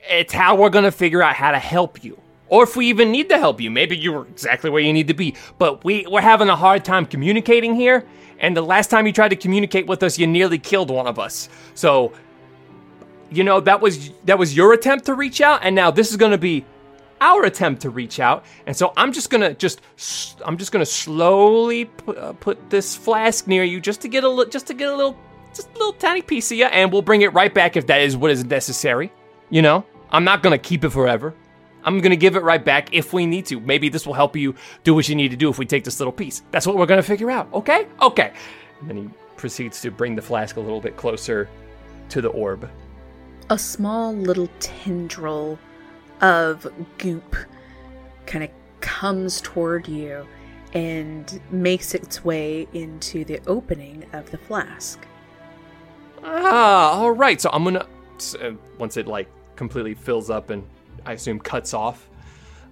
It's how we're gonna figure out how to help you. Or if we even need to help you, maybe you're exactly where you need to be. But we, we're having a hard time communicating here, and the last time you tried to communicate with us, you nearly killed one of us. So, you know, that was that was your attempt to reach out, and now this is gonna be our attempt to reach out. And so I'm just gonna just I'm just gonna slowly put, uh, put this flask near you, just to get a just to get a little just a little tiny piece of you, and we'll bring it right back if that is what is necessary. You know, I'm not gonna keep it forever. I'm gonna give it right back if we need to. Maybe this will help you do what you need to do if we take this little piece. That's what we're gonna figure out. Okay? Okay. And then he proceeds to bring the flask a little bit closer to the orb. a small little tendril of goop kind of comes toward you and makes its way into the opening of the flask. Ah, all right. So I'm gonna uh, once it like completely fills up and I assume cuts off.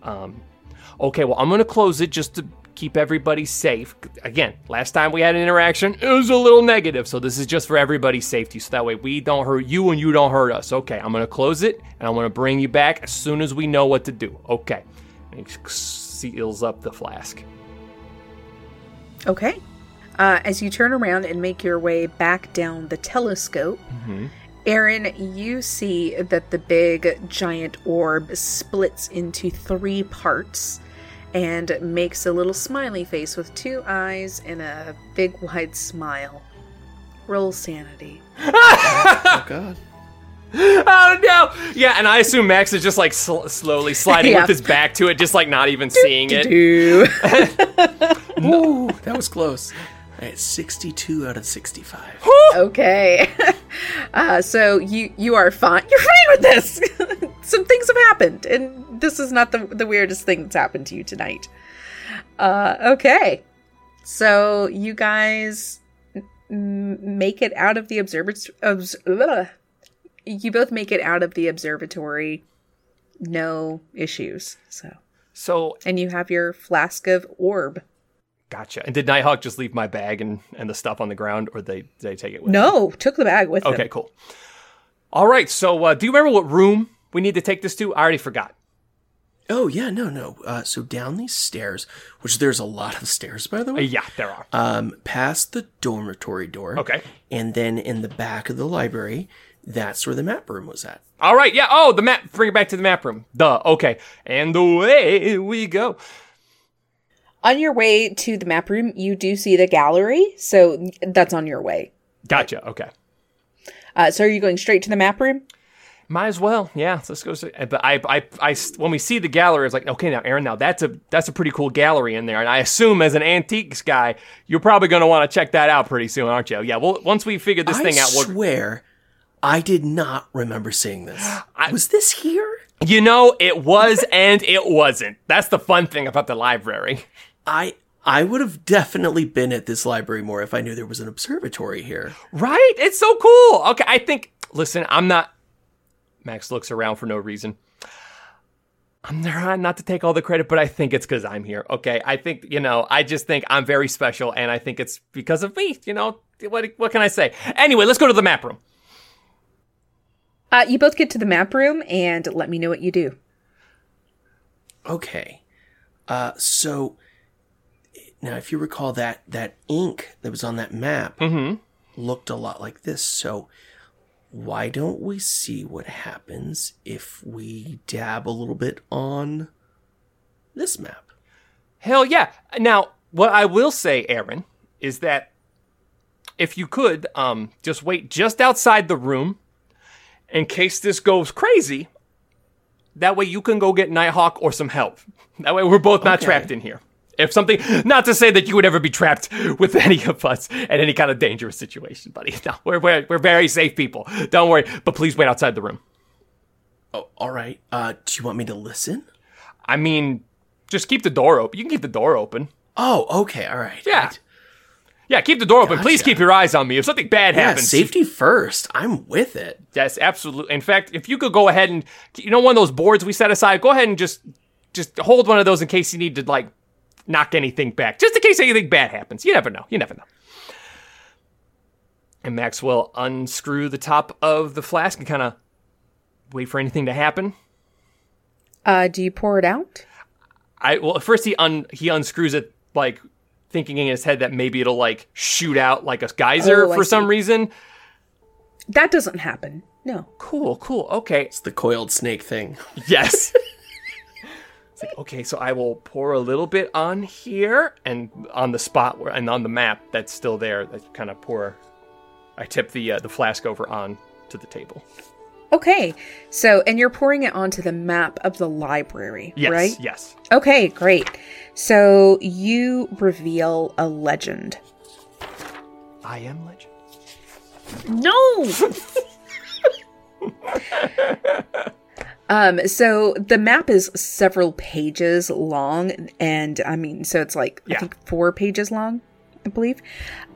Um, okay, well I'm gonna close it just to keep everybody safe. Again, last time we had an interaction, it was a little negative, so this is just for everybody's safety. So that way we don't hurt you and you don't hurt us. Okay, I'm gonna close it and I'm gonna bring you back as soon as we know what to do. Okay, and he seals up the flask. Okay. Uh, as you turn around and make your way back down the telescope, Aaron, you see that the big giant orb splits into three parts and makes a little smiley face with two eyes and a big wide smile. Roll sanity. Oh God. Oh no! Yeah, and I assume Max is just like sl- slowly sliding Yeah. with his back to it, just like not even seeing it. Do. Ooh, that was close. All right, 62 out of 65. okay. Uh, so you you are fine. You're fine with this. Some things have happened, and this is not the the weirdest thing that's happened to you tonight. Uh, okay. So you guys m- make it out of the observatory. Obs- you both make it out of the observatory. No issues. So So and you have your flask of orb. Gotcha. And did Nighthawk just leave my bag and, and the stuff on the ground, or they did they take it with? No, took the bag with them? them. Okay, cool. All right. So uh, do you remember what room we need to take this to? I already forgot. Oh, yeah, no, no. Uh, so down these stairs, which there's a lot of stairs, by the Uh, way, yeah, there are. um, past the dormitory door. Okay. And then in the back of the library, that's where the map room was at. All right. Yeah. Oh, the map. Bring it back to the map room. Duh. Okay. And away we go. On your way to the map room, you do see the gallery, so that's on your way. Gotcha. Okay. Uh, so are you going straight to the map room? Might as well, yeah. Let's go. see- But I, I, I, when we see the gallery, it's like, okay, now, Aaron, now that's a that's a pretty cool gallery in there, and I assume as an antiques guy, you're probably going to want to check that out pretty soon, aren't you? Yeah. Well, once we figure this I thing out, we'll, swear, I did not remember seeing this. was this here? you know, it was and it wasn't. That's the fun thing about the library. I I would have definitely been at this library more if I knew there was an observatory here. Right? It's so cool. Okay, I think. Listen, I'm not. Max looks around for no reason. I'm trying not to take all the credit, but I think it's because I'm here. Okay, I think you know. I just think I'm very special, and I think it's because of me. You know, what what can I say? Anyway, let's go to the map room. Uh, you both get to the map room and let me know what you do. Okay. Uh so now if you recall that that ink that was on that map looked a lot like this. So why don't we see what happens if we dab a little bit on this map? Hell yeah! Now, what I will say, Aaron, is that if you could, um, just wait just outside the room in case this goes crazy. That way you can go get Nighthawk or some help. That way we're both not Okay. trapped in here. If something, not to say that you would ever be trapped with any of us in any kind of dangerous situation, buddy. No, we're, we're, we're very safe people. Don't worry, but please wait outside the room. Oh, all right. Uh do you want me to listen? I mean, just keep the door open. You can keep the door open. Oh, okay. All right. Yeah. Right. Yeah, keep the door open. Please keep your eyes on me. If something bad Yeah, happens, safety first. I'm with it. Yes, absolutely. In fact, if you could go ahead and you know one of those boards we set aside, go ahead and just just hold one of those in case you need to like knock anything back. Just in case anything bad happens. You never know. You never know. And Max will unscrew the top of the flask and kind of wait for anything to happen. Uh, do you pour it out? I well, first he un he unscrews it like thinking in his head that maybe it'll like shoot out like a geyser Oh, I for some see. reason. That doesn't happen. No. Cool, cool. Okay. It's the coiled snake thing. Yes. it's like, okay, so I will pour a little bit on here and on the spot where and on the map that's still there. I kind of pour. I tip the uh, the flask over on to the table. Okay. So, and you're pouring it onto the map of the library, Yes, right? yes. Okay, great. So you reveal a legend. I am legend. No. Um, so the map is several pages long, and I mean, so it's like Yeah. I think four pages long, I believe.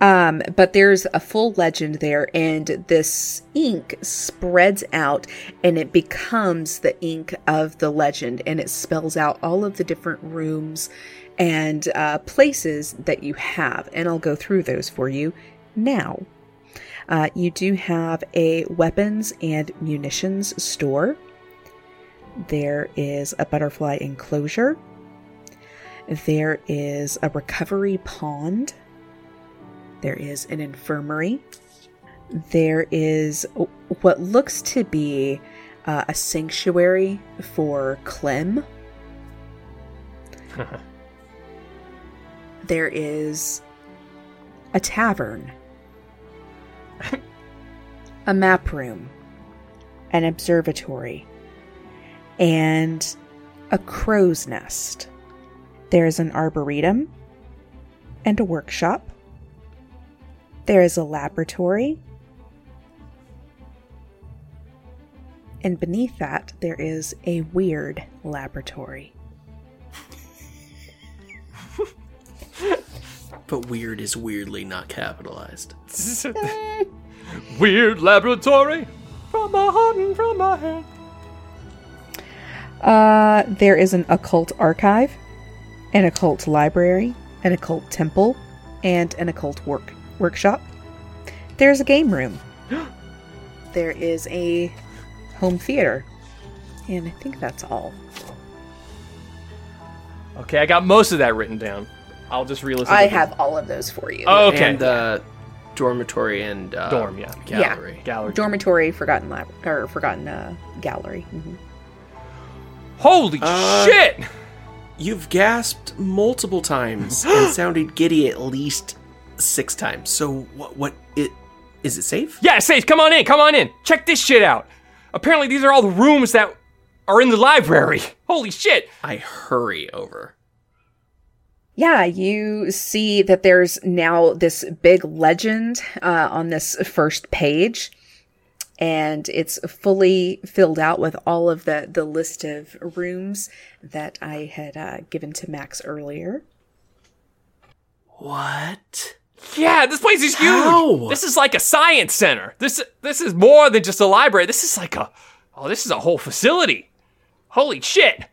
Um, but there's a full legend there, and this ink spreads out, and it becomes the ink of the legend, and it spells out all of the different rooms and uh, places that you have, and I'll go through those for you now. Uh, you do have a weapons and munitions store. There is a butterfly enclosure. There is a recovery pond. There is an infirmary. There is what looks to be uh, a sanctuary for Clem. there is a tavern, a map room, an observatory, and a crow's nest. There is an arboretum and a workshop. There is a laboratory. And beneath that, there is a weird laboratory. But weird is weirdly not capitalized. Weird laboratory from my heart and from my head. Uh, there is an occult archive, an occult library, an occult temple, and an occult work workshop. There's a game room. there is a home theater. And I think that's all. Okay, I got most of that written down. I'll just re-listen. I to the- have all of those for you. Oh, okay. And the dormitory and uh, Dorm, yeah. gallery. gallery. Dormitory, forgotten lab, or forgotten uh, gallery. Mhm. Holy Uh, shit! You've gasped multiple times and sounded giddy at least six times. So what? What it is it safe? Yeah, safe. come on in, come on in. Check this shit out. Apparently, these are all the rooms that are in the library. Holy shit! I hurry over. Yeah, you see that there's now this big legend uh, on this first page, and it's fully filled out with all of the the list of rooms that I had uh, given to Max earlier. What? Yeah, this place is huge. How? This is like a science center. This this is more than just a library. This is like a oh, this is a whole facility. Holy shit!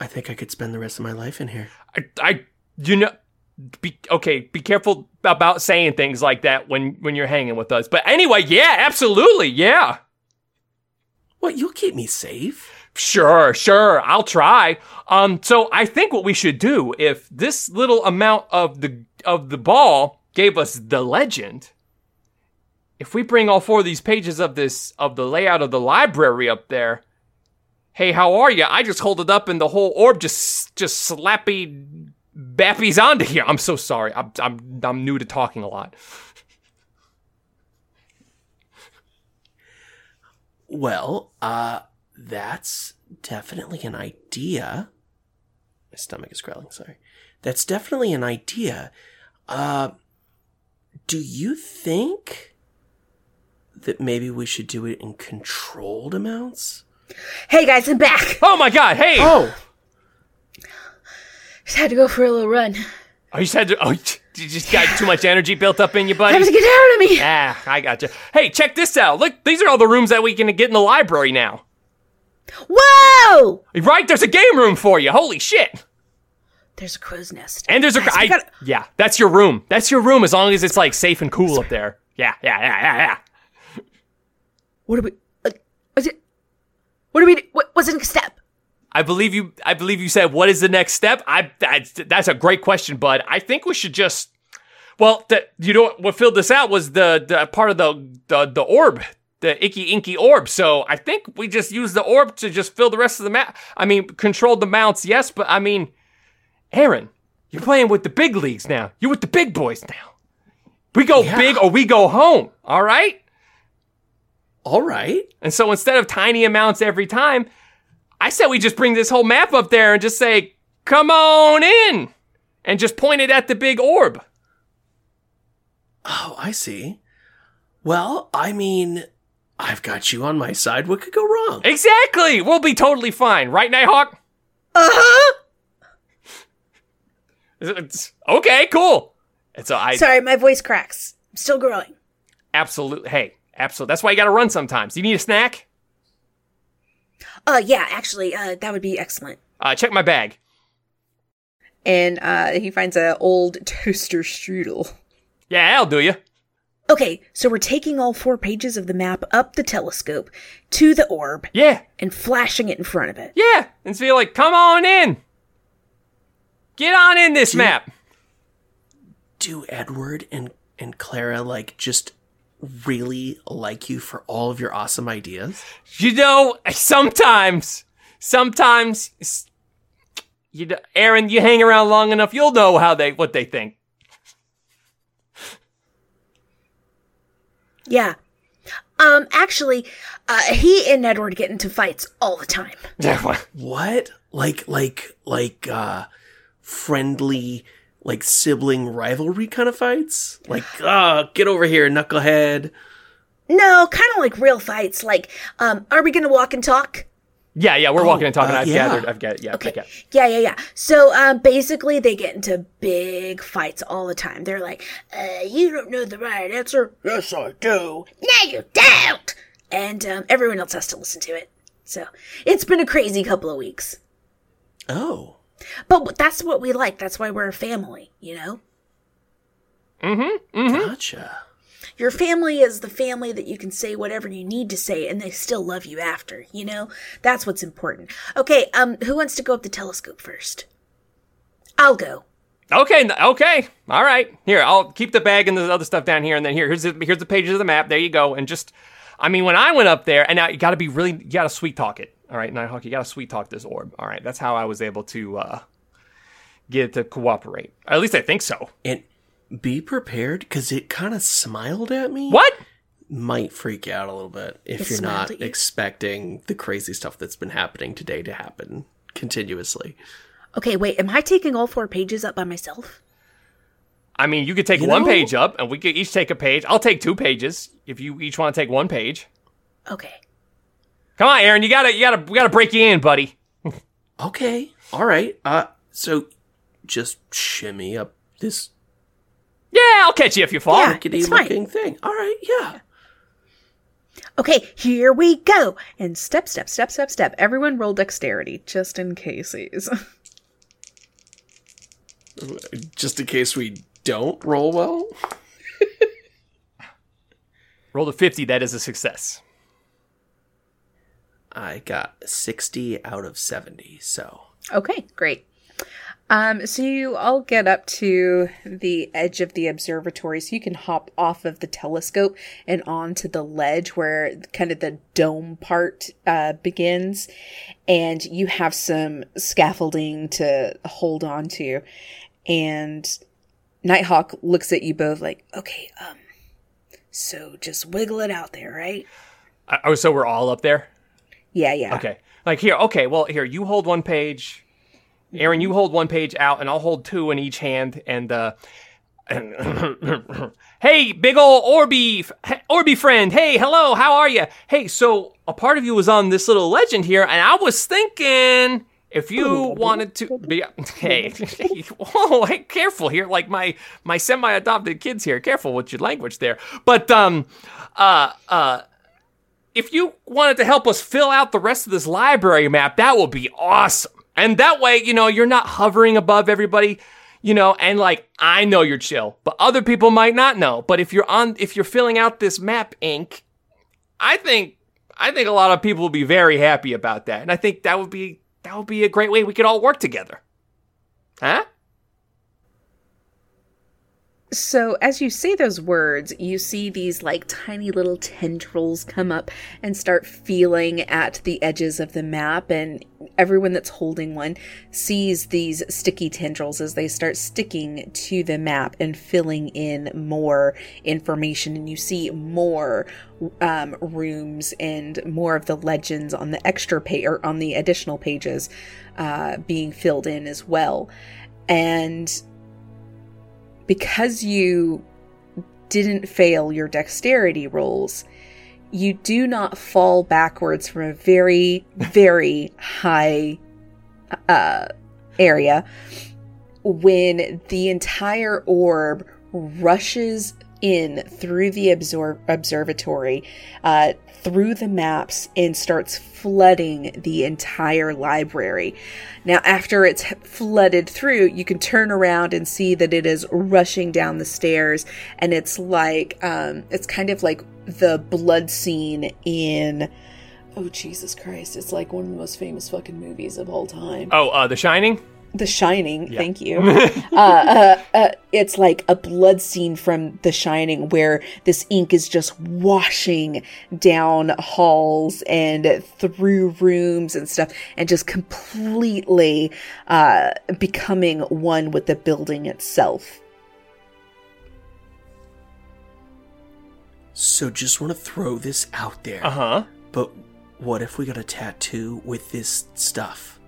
I think I could spend the rest of my life in here. I, I you know, be okay. Be careful about saying things like that when when you're hanging with us. But anyway, yeah, absolutely, yeah. What? You'll keep me safe? Sure, sure, I'll try. Um, so I think what we should do, if this little amount of the of the ball gave us the legend, if we bring all four of these pages of this of the layout of the library up there, hey, how are you? I just hold it up and the whole orb just just slappy bappies onto here. I'm so sorry. I'm I'm I'm new to talking a lot. Well, uh, that's definitely an idea. My stomach is growling, sorry. That's definitely an idea. Uh, do you think that maybe we should do it in controlled amounts? Hey guys, I'm back. Oh my god, hey! Oh, Just had to go for a little run. Oh, you said to oh, you just got too much energy built up in you, buddy. Time to get out of me. Yeah, I got you. Hey, check this out. Look, these are all the rooms that we can get in the library now. Whoa! Right? There's a game room for you. Holy shit. There's a crow's nest. And there's a. Guys, I, gotta- yeah, that's your room. That's your room as long as it's like safe and cool up there. Yeah, yeah, yeah, yeah, yeah. What do we? Uh, is it? What do we? What, what's the next step? I believe you. I believe you said, "What is the next step?" I. That's, that's a great question, bud. I think we should just. Well, the, you know what filled this out was the the part of the the the orb, the icky inky orb. So I think we just use the orb to just fill the rest of the map. I mean, control the mounts, yes, but I mean, Aaron, you're playing with the big leagues now. You're with the big boys now. We go Yeah. big or we go home. All right. all right. And so instead of tiny amounts every time, I said we just bring this whole map up there and just say, come on in, and just point it at the big orb. Oh, I see. Well, I mean, I've got you on my side. What could go wrong? Exactly. We'll be totally fine, right, Nighthawk? Uh huh. Okay, cool. And so I Sorry, my voice cracks. I'm still growing. absolutely. Hey, absolutely. That's why you got to run sometimes. You need a snack? Uh, yeah, actually, uh, that would be excellent. Uh, check my bag. And uh, he finds a old toaster strudel. Yeah, I'll do you. Okay, so we're taking all four pages of the map up the telescope to the orb Yeah, and flashing it in front of it. yeah. And so you're like, come on in. Get on in this map. Do Edward and and Clara like just really like you for all of your awesome ideas? You know, sometimes, sometimes, you know, Aaron, you hang around long enough, you'll know how they what they think. Yeah. Um, actually, uh, he and Edward get into fights all the time. What? Like like like uh friendly like sibling rivalry kind of fights? Like, ah, get over here, knucklehead. No, kind of like real fights. Like, um, are we gonna walk and talk? yeah, yeah, we're walking and talking. uh, I've yeah. gathered. I've got. Yeah, Okay. okay. Yeah, yeah, yeah. So, um, basically, they get into big fights all the time. They're like, uh, you don't know the right answer. Yes, I do. No, you don't. And, um, everyone else has to listen to it. So, it's been a crazy couple of weeks. Oh. But that's what we like. That's why we're a family, you know? Gotcha. Your family is the family that you can say whatever you need to say and they still love you after, you know? That's what's important. Okay, um, who wants to go up the telescope first? I'll go. Okay, okay, all right. Here, I'll keep the bag and the other stuff down here, and then here, here's the, here's the pages of the map. There you go. And just, I mean, when I went up there, and now you got to be really, you got to sweet talk it. All right, Nighthawk, you got to sweet talk this orb. All right, that's how I was able to uh, get it to cooperate. At least I think so. And be prepared because it kind of smiled at me. What? Might freak you out a little bit if It you're not you? expecting the crazy stuff that's been happening today to happen continuously. Okay, wait, am I taking all four pages up by myself? I mean, you could take You one know- page up, and we could each take a page. I'll take two pages if you each want to take one page. Okay. Come on, Aaron, you gotta, you gotta, we gotta break you in, buddy. Okay. All right. Uh, so just shimmy up this Yeah, I'll catch you if you fall. Yeah. rickety it's fine. looking thing. All right. Yeah. Okay, here we go. And step, step, step, step, step. Everyone roll dexterity, just in cases. Just in case we don't roll well. Roll to fifty. That is a success. I got 60 out of 70. So Okay, great. Um, so you all get up to the edge of the observatory, so you can hop off of the telescope and onto the ledge where kind of the dome part uh, begins, and you have some scaffolding to hold on to. And Nighthawk looks at you both like, Okay, um, so just wiggle it out there, right? Uh, Oh, so we're all up there. "Yeah, yeah, Okay. Like here, okay, well, here, you hold one page. Aaron, you hold one page out, and I'll hold two in each hand. And, uh, hey, big ol' Orby, Orby friend. Hey, hello, how are you? Hey, so a part of you was on this little legend here, and I was thinking if you wanted to be, hey, whoa, hey, careful here, like my my semi-adopted kids here. Careful with your language there. But um, uh, uh if you wanted to help us fill out the rest of this library map, that would be awesome. And that way, you know, you're not hovering above everybody, you know, and like I know you're chill, but other people might not know. But if you're on if you're filling out this map ink, I think I think a lot of people will be very happy about that. And I think that would be that would be a great way we could all work together. Huh? So, as you say those words, you see these like tiny little tendrils come up and start feeling at the edges of the map. And everyone that's holding one sees these sticky tendrils as they start sticking to the map and filling in more information. And you see more um, rooms and more of the legends on the extra page or on the additional pages uh, being filled in as well. And because you didn't fail your dexterity rolls, you do not fall backwards from a very, very high uh, area when the entire orb rushes in through the absor- observatory, uh, through the maps, and starts flooding the entire library. Now, after it's flooded through, you can turn around and see that it is rushing down the stairs, and it's like, um, it's kind of like the blood scene in. Oh, Jesus Christ. It's like one of the most famous fucking movies of all time. Oh, uh, The Shining. The Shining. Thank you. uh, uh, uh, it's like a blood scene from The Shining where this ink is just washing down halls and through rooms and stuff, and just completely uh, becoming one with the building itself. So just want to throw this out there. Uh huh. But what if we got a tattoo with this stuff?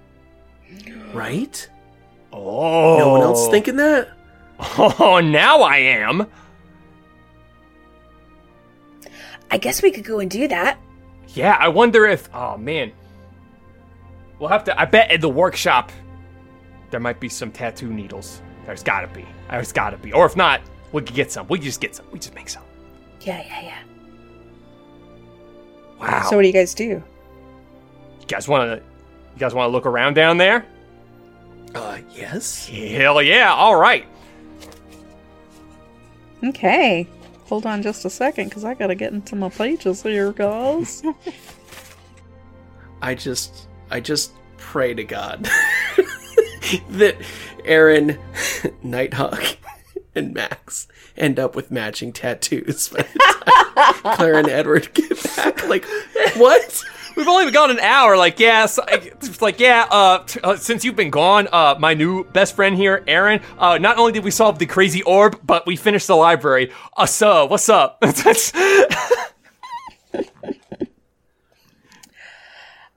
Right? Oh. No one else thinking that? Oh, now I am. I guess we could go and do that. Yeah, I wonder if. Oh man. We'll have to. I bet at the workshop there might be some tattoo needles. There's gotta be. There's gotta be. Or if not, we could get some. We could just get some. We just make some. Yeah, yeah, yeah. Wow. So, what do you guys do? you guys want to? You guys want to look around down there? Uh, yes. Hell yeah! All right. Okay. Hold on just a second because I gotta get into my pages here, guys. I just, I just pray to God that Aaron, Nighthawk, and Max end up with matching tattoos by the time Claire and Edward get back. Like, what? We've only been gone an hour. Like, yeah, so, like, yeah. Uh, t- uh, since you've been gone, uh, my new best friend here, Aaron. Uh, not only did we solve the crazy orb, but we finished the library. Uh, so what's up?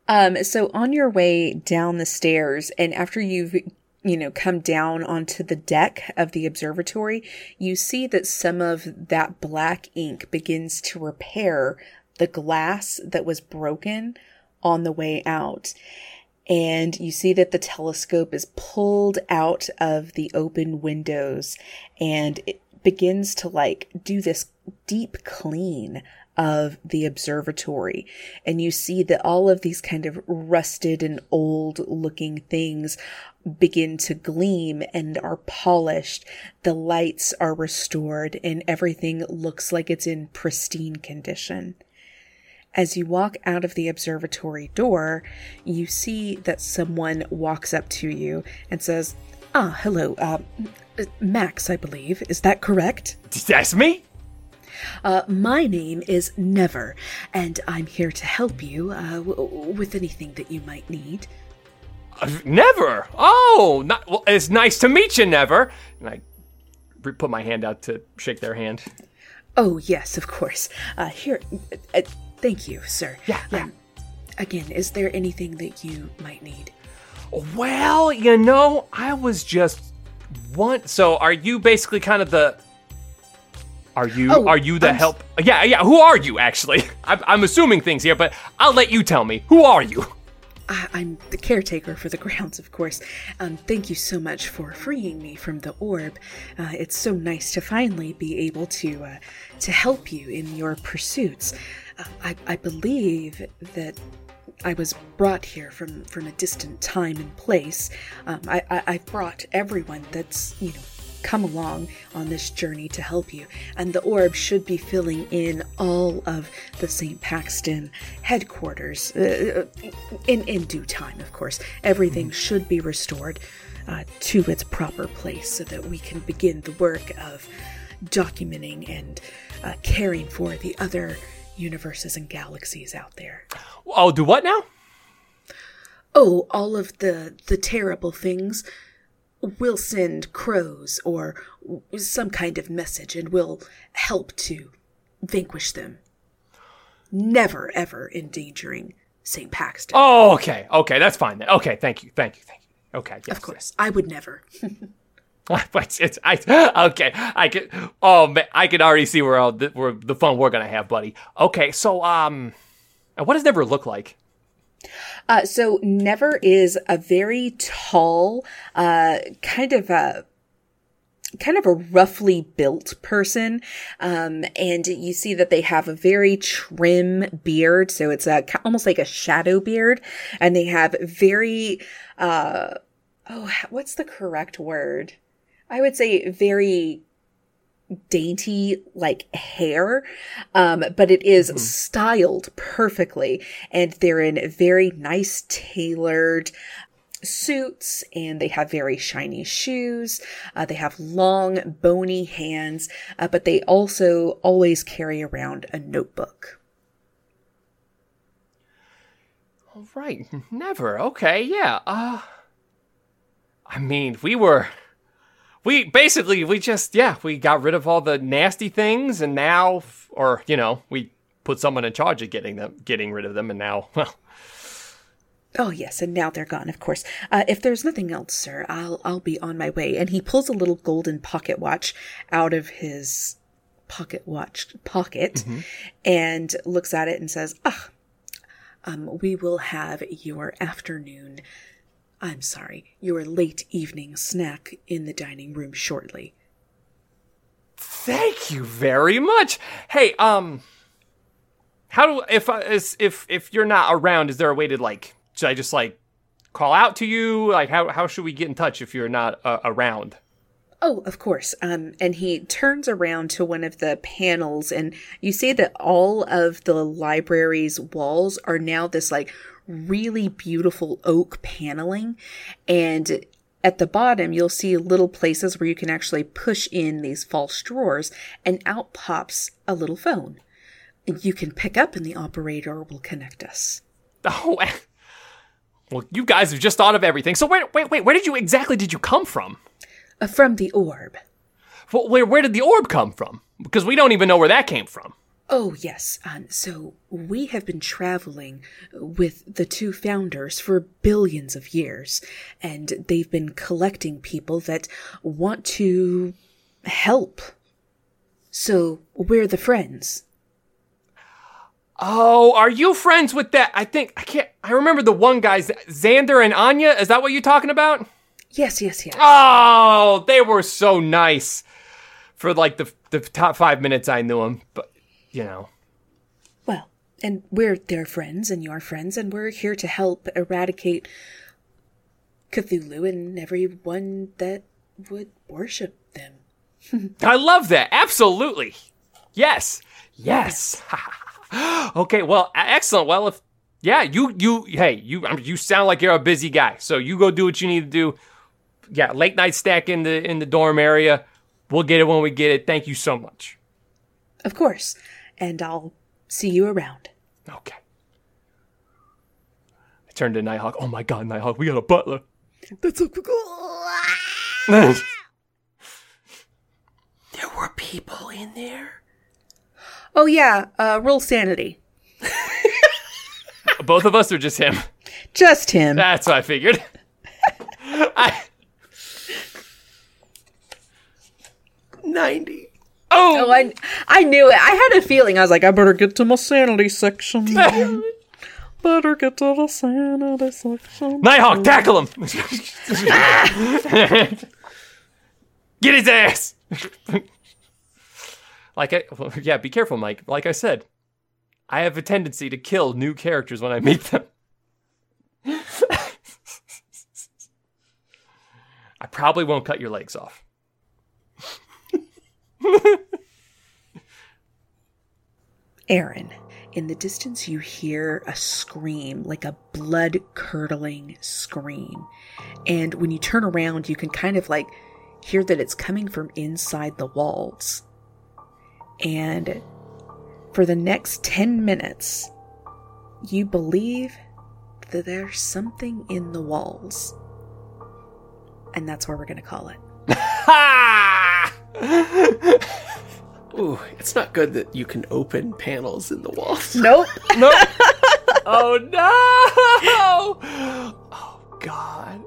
Um, so on your way down the stairs, and after you've you know come down onto the deck of the observatory, you see that some of that black ink begins to repair the glass that was broken on the way out. And you see that the telescope is pulled out of the open windows and it begins to like do this deep clean of the observatory. And you see that all of these kind of rusted and old looking things begin to gleam and are polished. The lights are restored and everything looks like it's in pristine condition. As you walk out of the observatory door, you see that someone walks up to you and says, Ah, hello, uh, Max, I believe. Is that correct? That's me. Uh, my name is Never, and I'm here to help you uh, w- with anything that you might need. Uh, Never. Oh, not, well, it's nice to meet you, Never. And I re- put my hand out to shake their hand. Oh, yes, of course. Uh, here, uh, thank you, sir. Yeah. Um, again, is there anything that you might need? Well, you know, I was just one. So, are you basically kind of the? Are you Oh, are you the I'm s- help? Yeah, yeah. Who are you actually? I'm, I'm assuming things here, but I'll let you tell me. Who are you? I- I'm the caretaker for the grounds, of course. Um, thank you so much for freeing me from the orb. Uh, it's so nice to finally be able to uh, to help you in your pursuits. Uh, I, I believe that I was brought here from from a distant time and place. Um, I, I I've brought everyone that's you know come along on this journey to help you, and the orb should be filling in all of the St. Paxton headquarters uh, in in due time. Of course, everything should be restored uh, to its proper place so that we can begin the work of documenting and uh, caring for the other universes and galaxies out there. Oh, do what now? Oh, all of the the terrible things. We'll send crows or some kind of message and we'll help to vanquish them. Never ever endangering St. Paxton. Oh, okay, okay, that's fine then. Okay, thank you, thank you, thank you. Okay, yes, of course, I would never. But it's I okay. I could. Oh man, I can already see where all the, where the fun we're gonna have, buddy. Okay, so um, what does Never look like? Uh, so Never is a very tall, uh, kind of a kind of a roughly built person. Um, and you see that they have a very trim beard. So it's a, almost like a shadow beard. And they have very, uh, oh, what's the correct word? I would say very dainty like hair um but it is styled perfectly and they're in very nice tailored suits and they have very shiny shoes uh, they have long bony hands uh, but they also always carry around a notebook All right, never. Okay, yeah. Uh, I mean, we were, we basically we just yeah we got rid of all the nasty things, and now, or you know, we put someone in charge of getting them, getting rid of them, and now, well, Oh yes, and now they're gone, of course. Uh, if there's nothing else, sir, I'll I'll be on my way. And he pulls a little golden pocket watch out of his pocket watch pocket, and looks at it and says, "Ah, um, we will have your afternoon. I'm sorry, your late evening snack in the dining room shortly." thank you very much. Hey, um, how do if I is- if if you're not around, is there a way to like should I just like call out to you? Like how how should we get in touch if you're not uh, around? Oh, of course. Um, and he turns around to one of the panels, and you see that all of the library's walls are now this like really beautiful oak paneling. And at the bottom, you'll see little places where you can actually push in these false drawers, and out pops a little phone. You can pick up, and the operator will connect us. Oh, well, you guys have just thought of everything. So wait, wait, wait. Where did you exactly did you come from? Uh, from the orb. Well, where where did the orb come from? Because we don't even know where that came from. Oh, yes. Um, so we have been traveling with the two founders for billions of years, and they've been collecting people that want to help. So we're the friends. Oh, are you friends with that? I think I can't. I remember the one guys, Xander and Anya. Is that what you're talking about? Yes, yes, yes. Oh, they were so nice for like the the top five minutes I knew them. But you know, Well, and we're their friends and your friends, and we're here to help eradicate Cthulhu and everyone that would worship them. I love that. Absolutely. Yes. Yes. okay. Well, excellent. Well, if yeah, you you hey you I mean, you sound like you're a busy guy. So you go do what you need to do. Yeah, late night stack in the in the dorm area. We'll get it when we get it. Thank you so much. Of course. And I'll see you around. Okay. I turned to Nighthawk. Oh my god, Nighthawk, we got a butler. That's so cool. There were people in there. Oh yeah, uh, roll sanity. Both of us or just him? Just him. That's what I figured. I, Ninety. Oh, oh, I, I knew it. I had a feeling. I was like, I better get to my sanity section. better get to the sanity section. Nighthawk, tackle him! Get his ass! like I, well, yeah, be careful, Mike. Like I said, I have a tendency to kill new characters when I meet them. I probably won't cut your legs off. Aaron, in the distance, you hear a scream, like a blood curdling scream. And when you turn around, you can kind of like hear that it's coming from inside the walls. And for the next 10 minutes, you believe that there's something in the walls. And that's what we're going to call it. Ooh, it's not good that you can open panels in the walls. Nope. No. oh no! Oh god.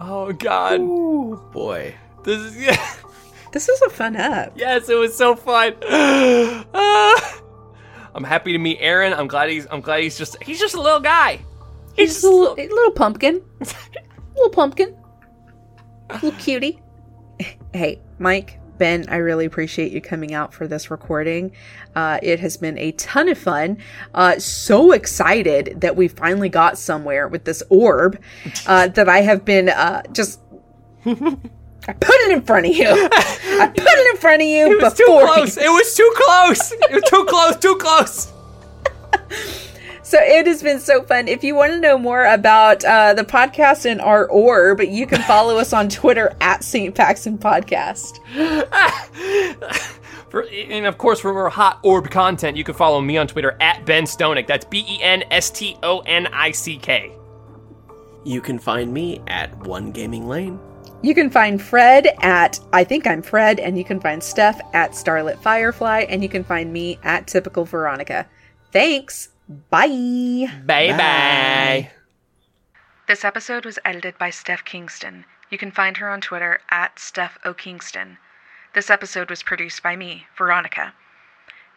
Oh god. Ooh, boy. This is yeah. This was a fun app. Yes, it was so fun. Ah. I'm happy to meet Aaron. I'm glad he's I'm glad he's just he's just a little guy. He's just a little, a little pumpkin. little pumpkin. Little cutie. Hey, Mike, Ben, I really appreciate you coming out for this recording. Uh, it has been a ton of fun. Uh, so excited that we finally got somewhere with this orb uh, that I have been uh, just. I put it in front of you. I put it in front of you It was too before close. It was too close. It was too close. Too close. So it has been so fun. If you want to know more about uh, the podcast and our orb, you can follow us on Twitter at St. Paxton Podcast. For, and of course, for more hot orb content, you can follow me on Twitter at Ben Stonick. That's B E N S T O N I C K. You can find me at One Gaming Lane. You can find Fred at I think I'm Fred, and you can find Steph at Starlit Firefly, and you can find me at Typical Veronica. Thanks. Bye. Bye bye. This episode was edited by Steph Kingston. You can find her on Twitter at Steph O. Kingston. This episode was produced by me, Veronica.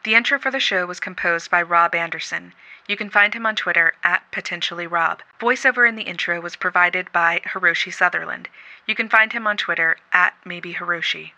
The intro for the show was composed by Rob Anderson. You can find him on Twitter at Potentially Rob. Voiceover in the intro was provided by Hiroshi Sutherland. You can find him on Twitter at Maybe Hiroshi.